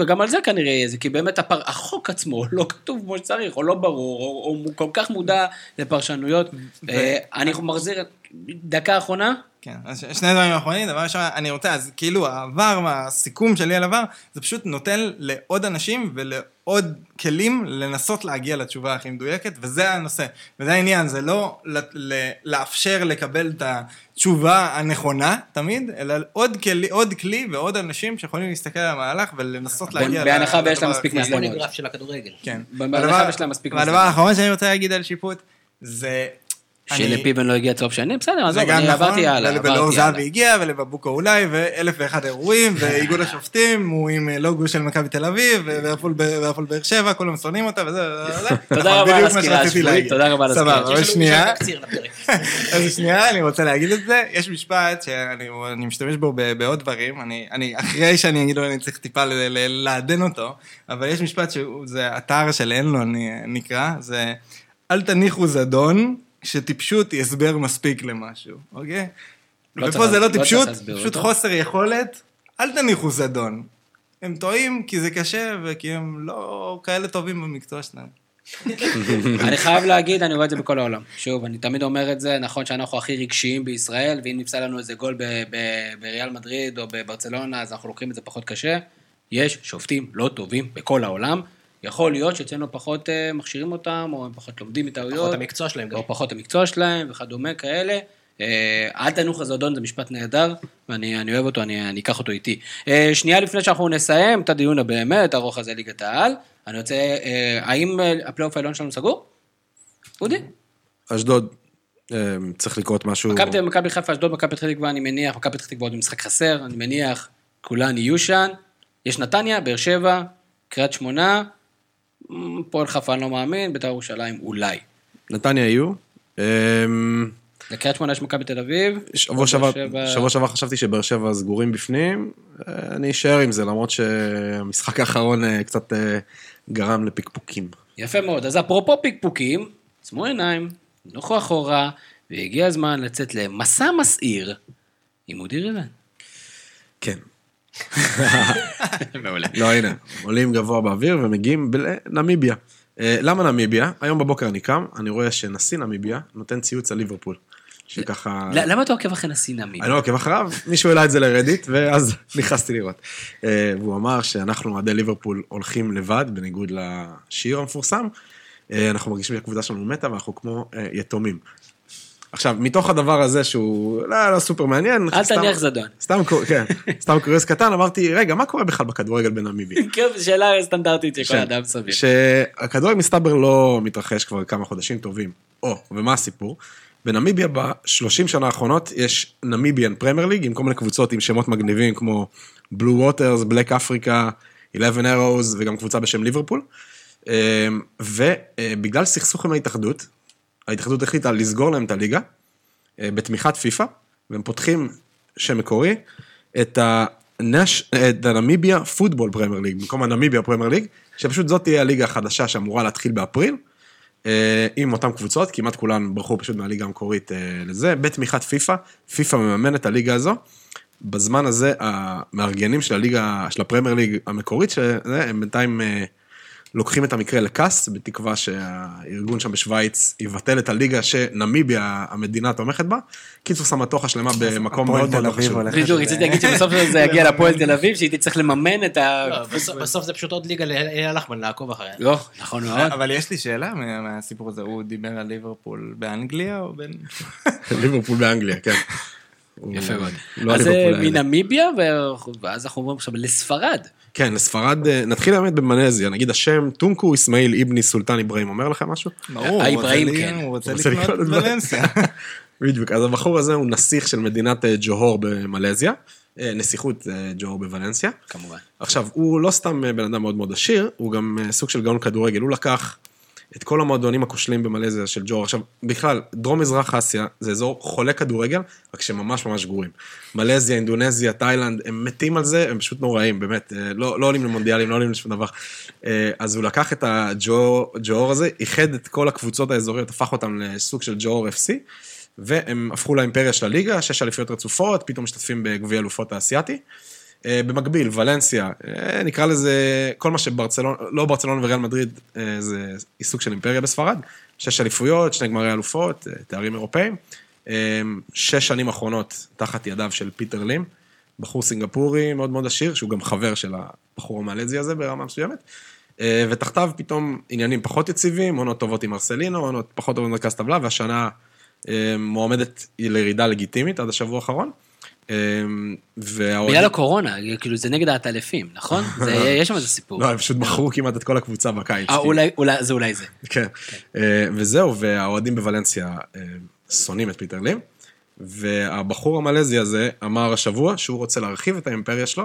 וגם, על זה כנראה יהיה זה, כי באמת הפר, החוק עצמו לא כתוב כמו שצריך, או לא ברור, או, כל כך מודע לפרשנויות. אה, אני מחזיר, דקה אחרונה, כן, אז ש- שני דברים אחרונים, דבר ראשון, אני רוצה, אז כאילו העבר, הסיכום שלי על עבר, זה פשוט נותן לעוד אנשים ולעוד כלים לנסות להגיע לתשובה הכי מדויקת, וזה הנושא. וזה העניין, זה לא ל- ל- לאפשר לקבל את התשובה הנכונה תמיד, אלא עוד כלי, עוד כלי ועוד אנשים שיכולים להסתכל על המהלך ולנסות להגיע בהנחה ויש להם מספיק מצלמות. הפוליגרף של הכדורגל. כן. בהנחה והדבר- ויש להם מספיק והדבר מצלמות. האחרון שאני רוצה להגיד על שיפוט, זה... שלפיבן לא הגיע צהוב שני, בסדר, זה עזוב, גם אני נכון, עברתי הלאה, עברתי הלאה. זהבי הגיע, ולבבוקו אולי, ואלף ואחד אירועים, ואיגוד השופטים, הוא עם אה, לוגו של מכבי תל אביב, והפועל באר שבע, כולם שונאים אותה, וזה, וזה, תודה נכון, רבה על הסקירה השבועית. תודה רבה על הסקירה. סבבה, שנייה. אז שנייה, אני רוצה להגיד את זה. יש משפט שאני אני משתמש בו בעוד דברים, אני, אחרי שאני אגיד לו, אני צריך טיפה לעדן אותו, אבל יש משפט שזה אתר של אנלון נקרא, זה אל תניחו זדון, שטיפשות היא הסבר מספיק למשהו, אוקיי? לא ופה צריך- זה לא לא טיפשות, להסביר פשוט אותו. חוסר יכולת, אל תניחו זדון. הם טועים כי זה קשה וכי הם לא כאלה טובים במקצוע שלהם. אני חייב להגיד, אני רואה את זה בכל העולם. שוב, אני תמיד אומר את זה, נכון שאנחנו הכי רגשיים בישראל, ואם נפסל לנו איזה גול בריאל מדריד או בברצלונה, אז אנחנו לוקחים את זה פחות קשה. יש שופטים לא טובים בכל העולם. יכול להיות שאצלנו פחות אה, מכשירים אותם, או הם פחות לומדים מטעויות. פחות המקצוע שלהם גם. או פחות המקצוע שלהם, וכדומה כאלה. אה, אל תנוח הזדון זה משפט נהדר, ואני אני אוהב אותו, אני, אני אקח אותו איתי. אה, שנייה לפני שאנחנו נסיים את הדיון הבאמת ארוך הזה ליגת העל, אני רוצה, האם הפלייאוף העליון שלנו סגור? אודי? אשדוד, צריך לקרות משהו... מכבי חיפה, אשדוד, מכבי פתח תקווה, אני מניח, מכבי פתח תקווה עוד במשחק חסר, אני מניח, כולן יהיו שם. יש נתניה, באר שבע, קריית שמונה, פועל אני לא מאמין, בית"ר ירושלים אולי. נתניה יהיו. אה, לקריית שמונה יש מכבי תל אביב. שבוע שעבר, שבע- חשבתי שבאר שבע סגורים בפנים, אה, אני אשאר עם זה, למרות שהמשחק האחרון אה, קצת אה, גרם לפקפוקים. יפה מאוד. אז אפרופו פיקפוקים, עצמו עיניים, נוחו אחורה, והגיע הזמן לצאת למסע מסעיר עם אודי ריבן. כן. מעולה. לא, הנה, עולים גבוה באוויר ומגיעים לנמיביה. אה, למה נמיביה? היום בבוקר אני קם, אני רואה שנשיא נמיביה נותן ציוץ על ליברפול. שככה... למה אתה עוקב אחרי נשיא נמי? אני לא עוקב אחריו, מישהו העלה את זה לרדיט, ואז נכנסתי לראות. אה, והוא אמר שאנחנו, אוהדי ליברפול, הולכים לבד, בניגוד לשיר המפורסם. אה, אנחנו מרגישים שהקבוצה שלנו מתה, ואנחנו כמו יתומים. עכשיו, מתוך הדבר הזה שהוא לא, לא סופר מעניין, אל סתם- תניח זדון. סתם, כן, סתם קוריוז קטן, אמרתי, רגע, מה קורה בכלל בכדורגל בנמיביה? כן, זו שאלה סטנדרטית של כל ש- אדם סביר. שהכדורגל מסתבר לא מתרחש כבר כמה חודשים טובים. או, ומה הסיפור? בנמיביה ב-30 שנה האחרונות יש Namibian Premier League עם כל מיני קבוצות עם שמות מגניבים כמו Blue Waters, Black Africa, 11 Arrows וגם קבוצה בשם ליברפול. אה, ובגלל סכסוך עם ההתאחדות, ההתאחדות החליטה לסגור להם את הליגה אה, בתמיכת פיפא, והם פותחים שם מקורי, את ה Namibia Football Premier League, במקום ה Namibia Premier League, שפשוט זאת תהיה הליגה החדשה שאמורה להתחיל באפריל, אה, עם אותן קבוצות, כמעט כולן ברחו פשוט מהליגה המקורית אה, לזה, בתמיכת פיפא, פיפא מממן את הליגה הזו. בזמן הזה המארגנים של הליגה, של הפרמייר ליג המקורית, שזה, הם בינתיים לוקחים את המקרה לכס, בתקווה שהארגון שם בשוויץ יבטל את הליגה שנמיביה, המדינה תומכת בה. קיצור סמטוחה שלמה במקום מאוד מאוד חשוב. בדיוק, רציתי להגיד שבסוף זה יגיע לפועל תל אביב, שהיא תצטרך לממן את ה... לא, בסוף- זה פשוט עוד ליגה לאייל לחמן לעקוב אחריה. לא, נכון מאוד. אבל יש לי שאלה מה- מהסיפור הזה, הוא דיבר על ליברפול באנגליה או בין... ליברפול באנגליה, כן. יפה מאוד. לא אז. מנמיביה, ואז אנחנו עוברים עכשיו לספרד. כן, לספרד, אה, נתחיל באמת במלזיה, נגיד השם טונקו אסמאעיל איבני סולטן אברהים, אומר לכם משהו? ברור, הוא האיברהים, רוצה לי- כן. הוא רוצה לקנות את ולנסיה. בדיוק, אז הבחור הזה הוא נסיך של מדינת אה, ג'והור במלזיה, אה, נסיכות אה, ג'והור בוולנסיה. כמובן. עכשיו, הוא לא סתם אה, בן אדם מאוד מאוד עשיר, הוא גם אה, סוג של גאון כדורגל, הוא לקח את כל המועדונים הכושלים במלזיה של ג'ור. עכשיו, בכלל, דרום מזרח אסיה זה אזור חולה כדורגל, רק שממש ממש גרועים. מלזיה, אינדונזיה, תאילנד, הם מתים על זה, הם פשוט נוראים, באמת, אה, לא, לא עולים למונדיאלים, לא עולים לשום דבר. אה, אז הוא לקח את הג'ור הזה, איחד את כל הקבוצות האזוריות, הפך אותם לסוג של ג'ור FC, והם הפכו לאימפריה של הליגה, שש אליפויות רצופות, פתאום משתתפים בגביע אלופות האסייתי. אה, במקביל, ולנסיה, אה, נקרא לזה, כל מה שברצלונה, לא ברצלונה וריאל מדריד, אה, זה עיסוק של אימפריה בספרד. שש אליפויות, שני גמרי אלופות, תארים אירופאים. שש שנים אחרונות תחת ידיו של פיטר לים, בחור סינגפורי מאוד מאוד עשיר, שהוא גם חבר של הבחור המלזי הזה ברמה מסוימת. ותחתיו פתאום עניינים פחות יציבים, עונות טובות עם ארסלינו, עונות פחות טובות במרכז טבלה, והשנה מועמדת לירידה לגיטימית עד השבוע האחרון. אמ, בגלל הקורונה, כאילו זה נגד העטלפים, נכון? יש שם איזה סיפור. לא, הם פשוט מכרו כמעט את כל הקבוצה בקיץ. אה, אולי, זה אולי זה. כן. אה, וזהו, והאוהדים בוולנסיה אה, שונאים את פיטר לים, והבחור המלזי הזה אמר השבוע שהוא רוצה להרחיב את האימפריה שלו,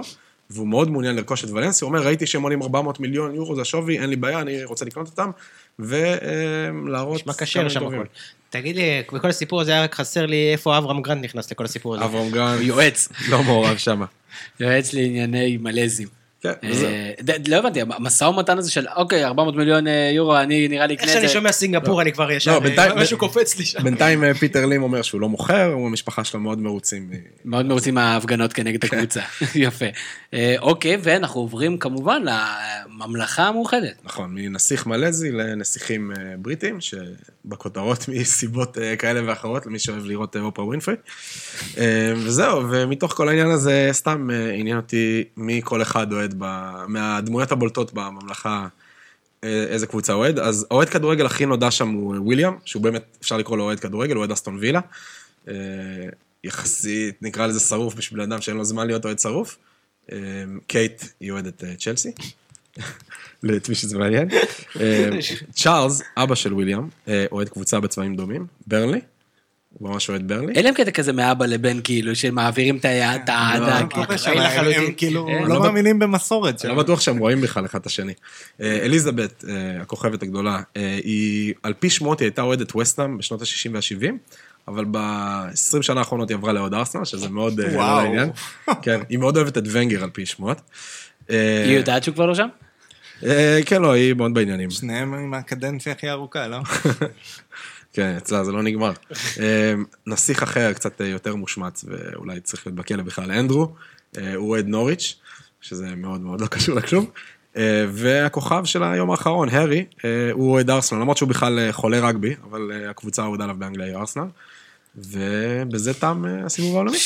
והוא מאוד מעוניין לרכוש את ולנסיה, הוא אומר, ראיתי שהם עולים 400 מיליון יורו, זה השווי, אין לי בעיה, אני רוצה לקנות אותם, ולהראות... נשמע כשר שם הכל. תגיד לי, בכל הסיפור הזה היה רק חסר לי איפה אברהם גרנד נכנס לכל הסיפור הזה. אברהם גרנד, יועץ, לא מעורב שם. יועץ לענייני מלזים. כן, אה, לא הבנתי, המשא ומתן הזה של אוקיי, 400 מיליון אה, יורו, אני נראה לי אקנה את זה. איך שאני שומע סינגפור, לא. אני כבר ישר, לא, משהו קופץ לי שם. בינתיים אה, פיטר לים אומר שהוא לא מוכר, הוא המשפחה שלו מאוד מרוצים. מאוד מרוצים מההפגנות כנגד כן. הקבוצה, יפה. אוקיי, ואנחנו עוברים כמובן לממלכה המאוחדת. נכון, מנסיך מלזי לנסיכים בריטים, שבכותרות מסיבות כאלה ואחרות, למי שאוהב לראות אופרה ווינפרי. וזהו, ומתוך כל העניין הזה, סתם עניין אותי מי כל אחד אוהד אוהד, מהדמויות הבולטות בממלכה, אה, איזה קבוצה אוהד. אז האוהד כדורגל הכי נודע שם הוא וויליאם, שהוא באמת, אפשר לקרוא לו אוהד כדורגל, הוא אוהד אסטון וילה. אה, יחסית, נקרא לזה שרוף בשביל אדם שאין לו זמן להיות אוהד שרוף. אה, קייט היא אוהדת צ'לסי. למי שזה מעניין. צ'ארלס, אבא של וויליאם, אוהד קבוצה בצבעים דומים, ברנלי. הוא ממש אוהד ברלי. אין להם קטע כזה מאבא לבן, כאילו, שמעבירים את האהדה. הם כאילו לא מאמינים במסורת. לא בטוח שהם רואים בכלל אחד את השני. אה, אליזבת, אה, הכוכבת הגדולה, אה, היא, על פי שמות היא הייתה אוהדת וסטאם בשנות ה-60 וה-70. אבל ב-20 שנה האחרונות היא עברה לאוהד ארסנל, שזה מאוד העניין. כן, היא מאוד אוהבת את ונגר על פי שמות. היא יודעת שהוא כבר לא שם? כן, לא, היא מאוד בעניינים. שניהם עם הקדנציה הכי ארוכה, לא? כן, אצלה זה לא נגמר. אמ, נסיך אחר, קצת יותר מושמץ, ואולי צריך להיות בכלא בכלל, אנדרו, אה, הוא אוהד נוריץ', שזה מאוד מאוד לא קשור לכלום. אה, והכוכב של היום האחרון, הארי, אה, הוא אוהד ארסנל, למרות שהוא בכלל חולה רגבי, אבל הקבוצה האהודה עליו באנגליה היא ארסנל. ובזה תם הסיבוב העולמי.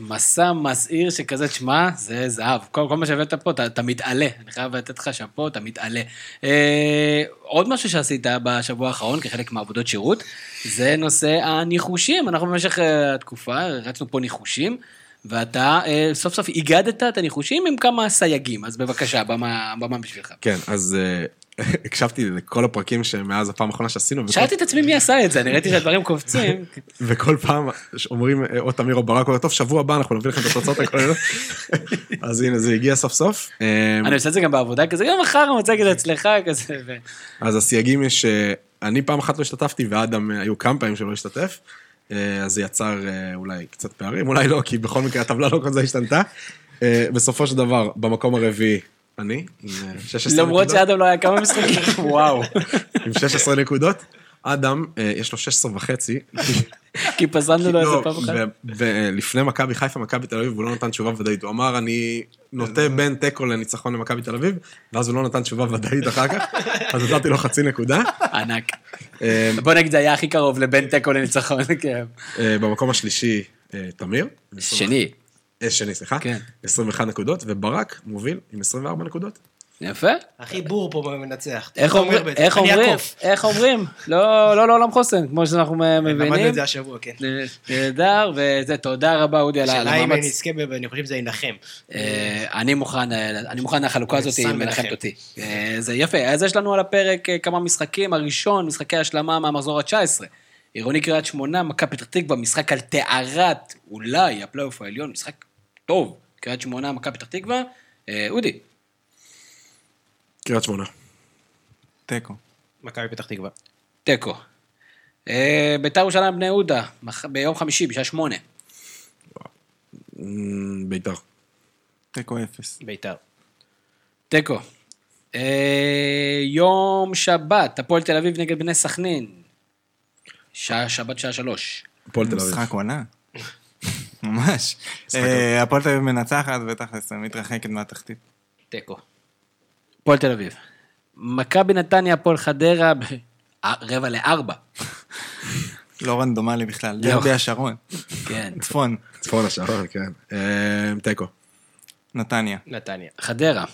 מסע מסעיר שכזה, תשמע, זה זהב. כל, כל מה שהבאת פה, אתה, אתה מתעלה. אני חייב לתת לך שאפו, אתה מתעלה. אה, עוד משהו שעשית בשבוע האחרון כחלק מעבודות שירות, זה נושא הניחושים. אנחנו במשך אה, התקופה רצנו פה ניחושים. ואתה אה, סוף סוף איגדת את הניחושים עם כמה סייגים, אז בבקשה, במה, במה בשבילך. כן, אז אה, הקשבתי לכל הפרקים שמאז הפעם האחרונה שעשינו. שאלתי את עצמי מי עשה את זה, אני ראיתי שהדברים קופצים. וכל פעם אומרים, אה, או תמיר או ברק, טוב, שבוע הבא אנחנו נביא לכם את התוצאות הכוללות. אז הנה, זה הגיע סוף סוף. אה, אני עושה את זה גם בעבודה כזה, גם מחר להגיד אצלך כזה. אז הסייגים יש, אני פעם אחת לא השתתפתי, ואדם היו כמה פעמים שלא השתתף. אז זה יצר אולי קצת פערים, אולי לא, כי בכל מקרה הטבלה לא כל זה השתנתה. בסופו של דבר, במקום הרביעי, אני, עם 16 נקודות. למרות שאדם לא היה כמה משחקים, וואו. עם 16 נקודות. אדם, אה, יש לו 16 וחצי. כי פזלנו לו איזה לא, פעם אחת. ולפני מכבי חיפה, מכבי תל אביב, הוא לא נתן תשובה ודאית. הוא אמר, אני נוטה בין תיקו לניצחון למכבי תל אביב, ואז הוא לא נתן תשובה ודאית אחר כך, אז נתתי לו חצי נקודה. ענק. אה, בוא נגיד, זה היה הכי קרוב לבין תיקו לניצחון, כן. אה, במקום השלישי, תמיר. שני. אה, שני, סליחה. כן. 21 נקודות, וברק מוביל עם 24 נקודות. יפה. הכי בור פה במנצח. איך אומרים? איך אומרים? לא, לא לעולם חוסן, כמו שאנחנו מבינים. למדנו את זה השבוע, כן. נהדר, וזה, תודה רבה, אודי, על המאמץ. השאלה אם אני אזכה, ואני חושב שזה ינחם. אה, אני מוכן, אה, אני מוכן לחלוקה הזאת, היא מנחמת אותי. זה יפה, אז יש לנו על הפרק כמה משחקים. הראשון, משחקי השלמה מהמחזור ה-19. עירוני קריית שמונה, מכבי פתח תקווה, משחק על טהרת, אולי, הפלייאוף העליון, משחק טוב, קריית שמונה, מכבי פתח תקווה. אה, אודי. קריית שמונה. תיקו. מכבי פתח תקווה. תיקו. אה, ביתר ירושלים בני יהודה, ביום חמישי, בשעה שמונה. אמ, בית"ר. תיקו אפס. ביתר. תיקו. אה, יום שבת, הפועל תל אביב נגד בני סכנין. שעה, שבת שעה שלוש. הפועל תל אביב. משחק עונה. ממש. אה, הפועל תל אביב מנצחת ותכלס מתרחקת מהתחתית. תיקו. הפועל תל אביב. מכבי נתניה, הפועל חדרה, אה, רבע לארבע. לא רנדומלי בכלל, לא. דרבי השרון. כן. צפון, צפון השער, כן. אמ, תיקו. נתניה. נתניה. חדרה.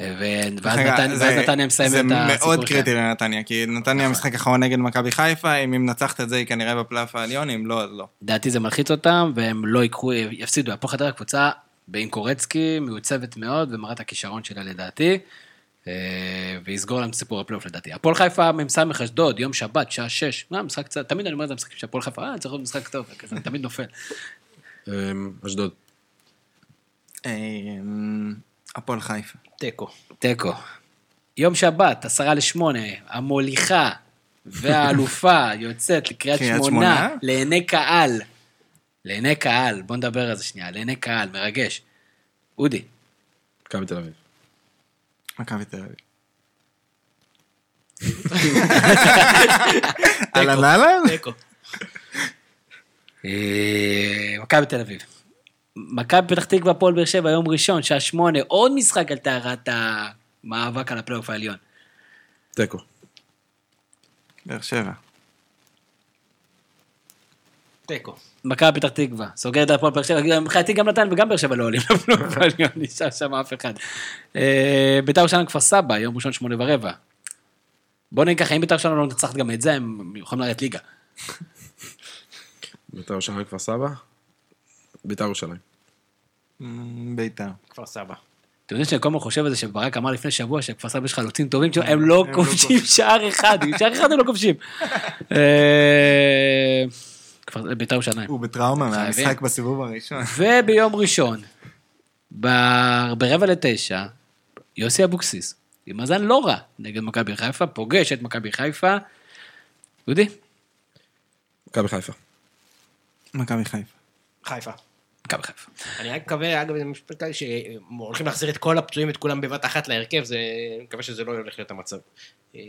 ואז נתניה- מסיימת את הסיפור זה מאוד שלהם. קריטי לנתניה, כי נתניה משחק אחרון נגד מכבי חיפה, אם היא מנצחת את זה היא כנראה בפלייאוף העליון, אם לא, אז לא. לדעתי זה מלחיץ אותם, והם לא ייקחו, יפסידו. הפועל חדרה קבוצה באינקורצקי, מעוצבת מאוד, ומראה את הכישרון שלה לדעתי, אה, ויסגור להם את סיפור הפלייאוף לדעתי. הפועל חיפה, מ"ס אשדוד, יום שבת, שעה שש. מה, משחק קצת, תמיד אני אומר את זה משחקים של הפועל חיפה, אה, צריך להיות משחק טוב, תמיד נופל. אמ, אשדוד. הפועל חיפה. תיקו. תיקו. יום שבת, עשרה לשמונה, המוליכה והאלופה יוצאת לקריית קריית שמונה, שמונה? לעיני קהל. לעיני קהל, בוא נדבר על זה שנייה, לעיני קהל, מרגש. אודי, מכבי תל אביב. מכבי תל אביב. אהלן אהלן? תיקו. אה, מכבי תל אביב. מכבי פתח תקווה, הפועל באר שבע, יום ראשון, שעה שמונה, עוד משחק על טהרת המאבק על הפלייאוף העליון. תיקו. באר שבע. תיקו. מכבי פתח תקווה, סוגרת על הפועל באר שבע, מבחינתי גם נתן וגם באר שבע לא עולים לפלייאוף העליון, נשאר שם אף אחד. אה, ביתר ירושלים כפר סבא, יום ראשון שמונה ורבע. בוא נגיד ככה, אם ביתר ירושלים לא מנצחת גם את זה, הם יכולים לרדת ליגה. בית"ר ירושלים כפר סבא. בית"ר ירושלים. ביתר. כפר סבא. אתם יודעים שאני כל הזמן חושב על זה שברק אמר לפני שבוע שכפר סבא יש חלוצים טובים, הם לא כובשים שער אחד, שער אחד הם לא כובשים. אה, ביתר ירושלים. הוא בטראומה. מהמשחק בסיבוב הראשון. וביום ראשון, ברבע לתשע, יוסי אבוקסיס, עם מאזן לא רע נגד מכבי חיפה, פוגש את מכבי חיפה. דודי? מכבי חיפה. מכבי חיפה. חיפה. מכבי חיפה. אני רק מקווה, אגב, שהולכים להחזיר את כל הפצועים, את כולם בבת אחת להרכב, זה... אני מקווה שזה לא הולך להיות המצב. אה,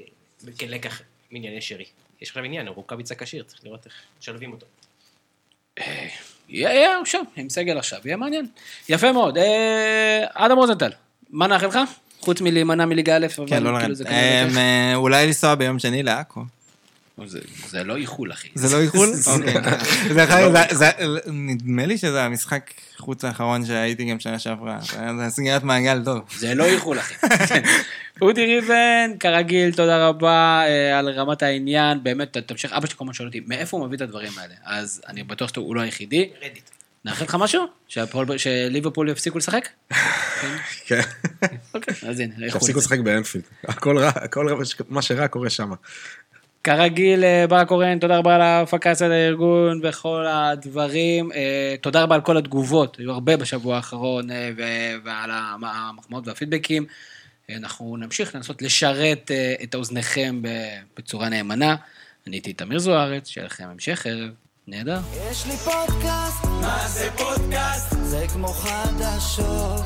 כלקח מענייני שרי. יש עכשיו עניין, רוקאביצה כשיר, צריך לראות איך משלבים אותו. יהיה, יהיה עכשיו, עם סגל עכשיו, יהיה מעניין. יפה מאוד. אה, אדם רוזנטל, מה נאחל לך? חוץ מלהימנע מליגה א', אבל כן, לא כאילו. זה כנראה. אה, אולי לנסוע ביום שני לעכו. זה- לא איחול, אחי. זה לא איחול? נדמה לי שזה המשחק חוץ האחרון שהייתי גם שנה שעברה. זה סגירת מעגל טוב. זה לא איחול, אחי. אודי ריבן, כרגיל, תודה רבה אה, על רמת העניין. באמת, תמשיך, אבא שלי כל הזמן שואל אותי, מאיפה הוא מביא את הדברים האלה? אז אני בטוח שהוא לא היחידי. רדיט. נאחל לך משהו? שליברפול יפסיקו לשחק? כן. אוקיי, אז הנה, איחול. תפסיקו לשחק באנפילד. הכל רע, מה שרע קורה שם. כרגיל, אה, ברק קורן, תודה רבה על ההפקה של הארגון וכל הדברים. אה, תודה רבה על כל התגובות, היו הרבה בשבוע האחרון, אה, ו- ועל המ- המחמאות והפידבקים. אנחנו נמשיך לנסות לשרת את אוזניכם ב- בצורה נאמנה. אני הייתי תמיר זוארץ, שיהיה לכם המשך ערב נהדר. יש לי פודקאסט, מה זה פודקאסט? זה כמו חדשות.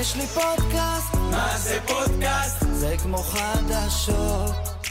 יש לי פודקאסט, מה זה פודקאסט? זה כמו חדשות.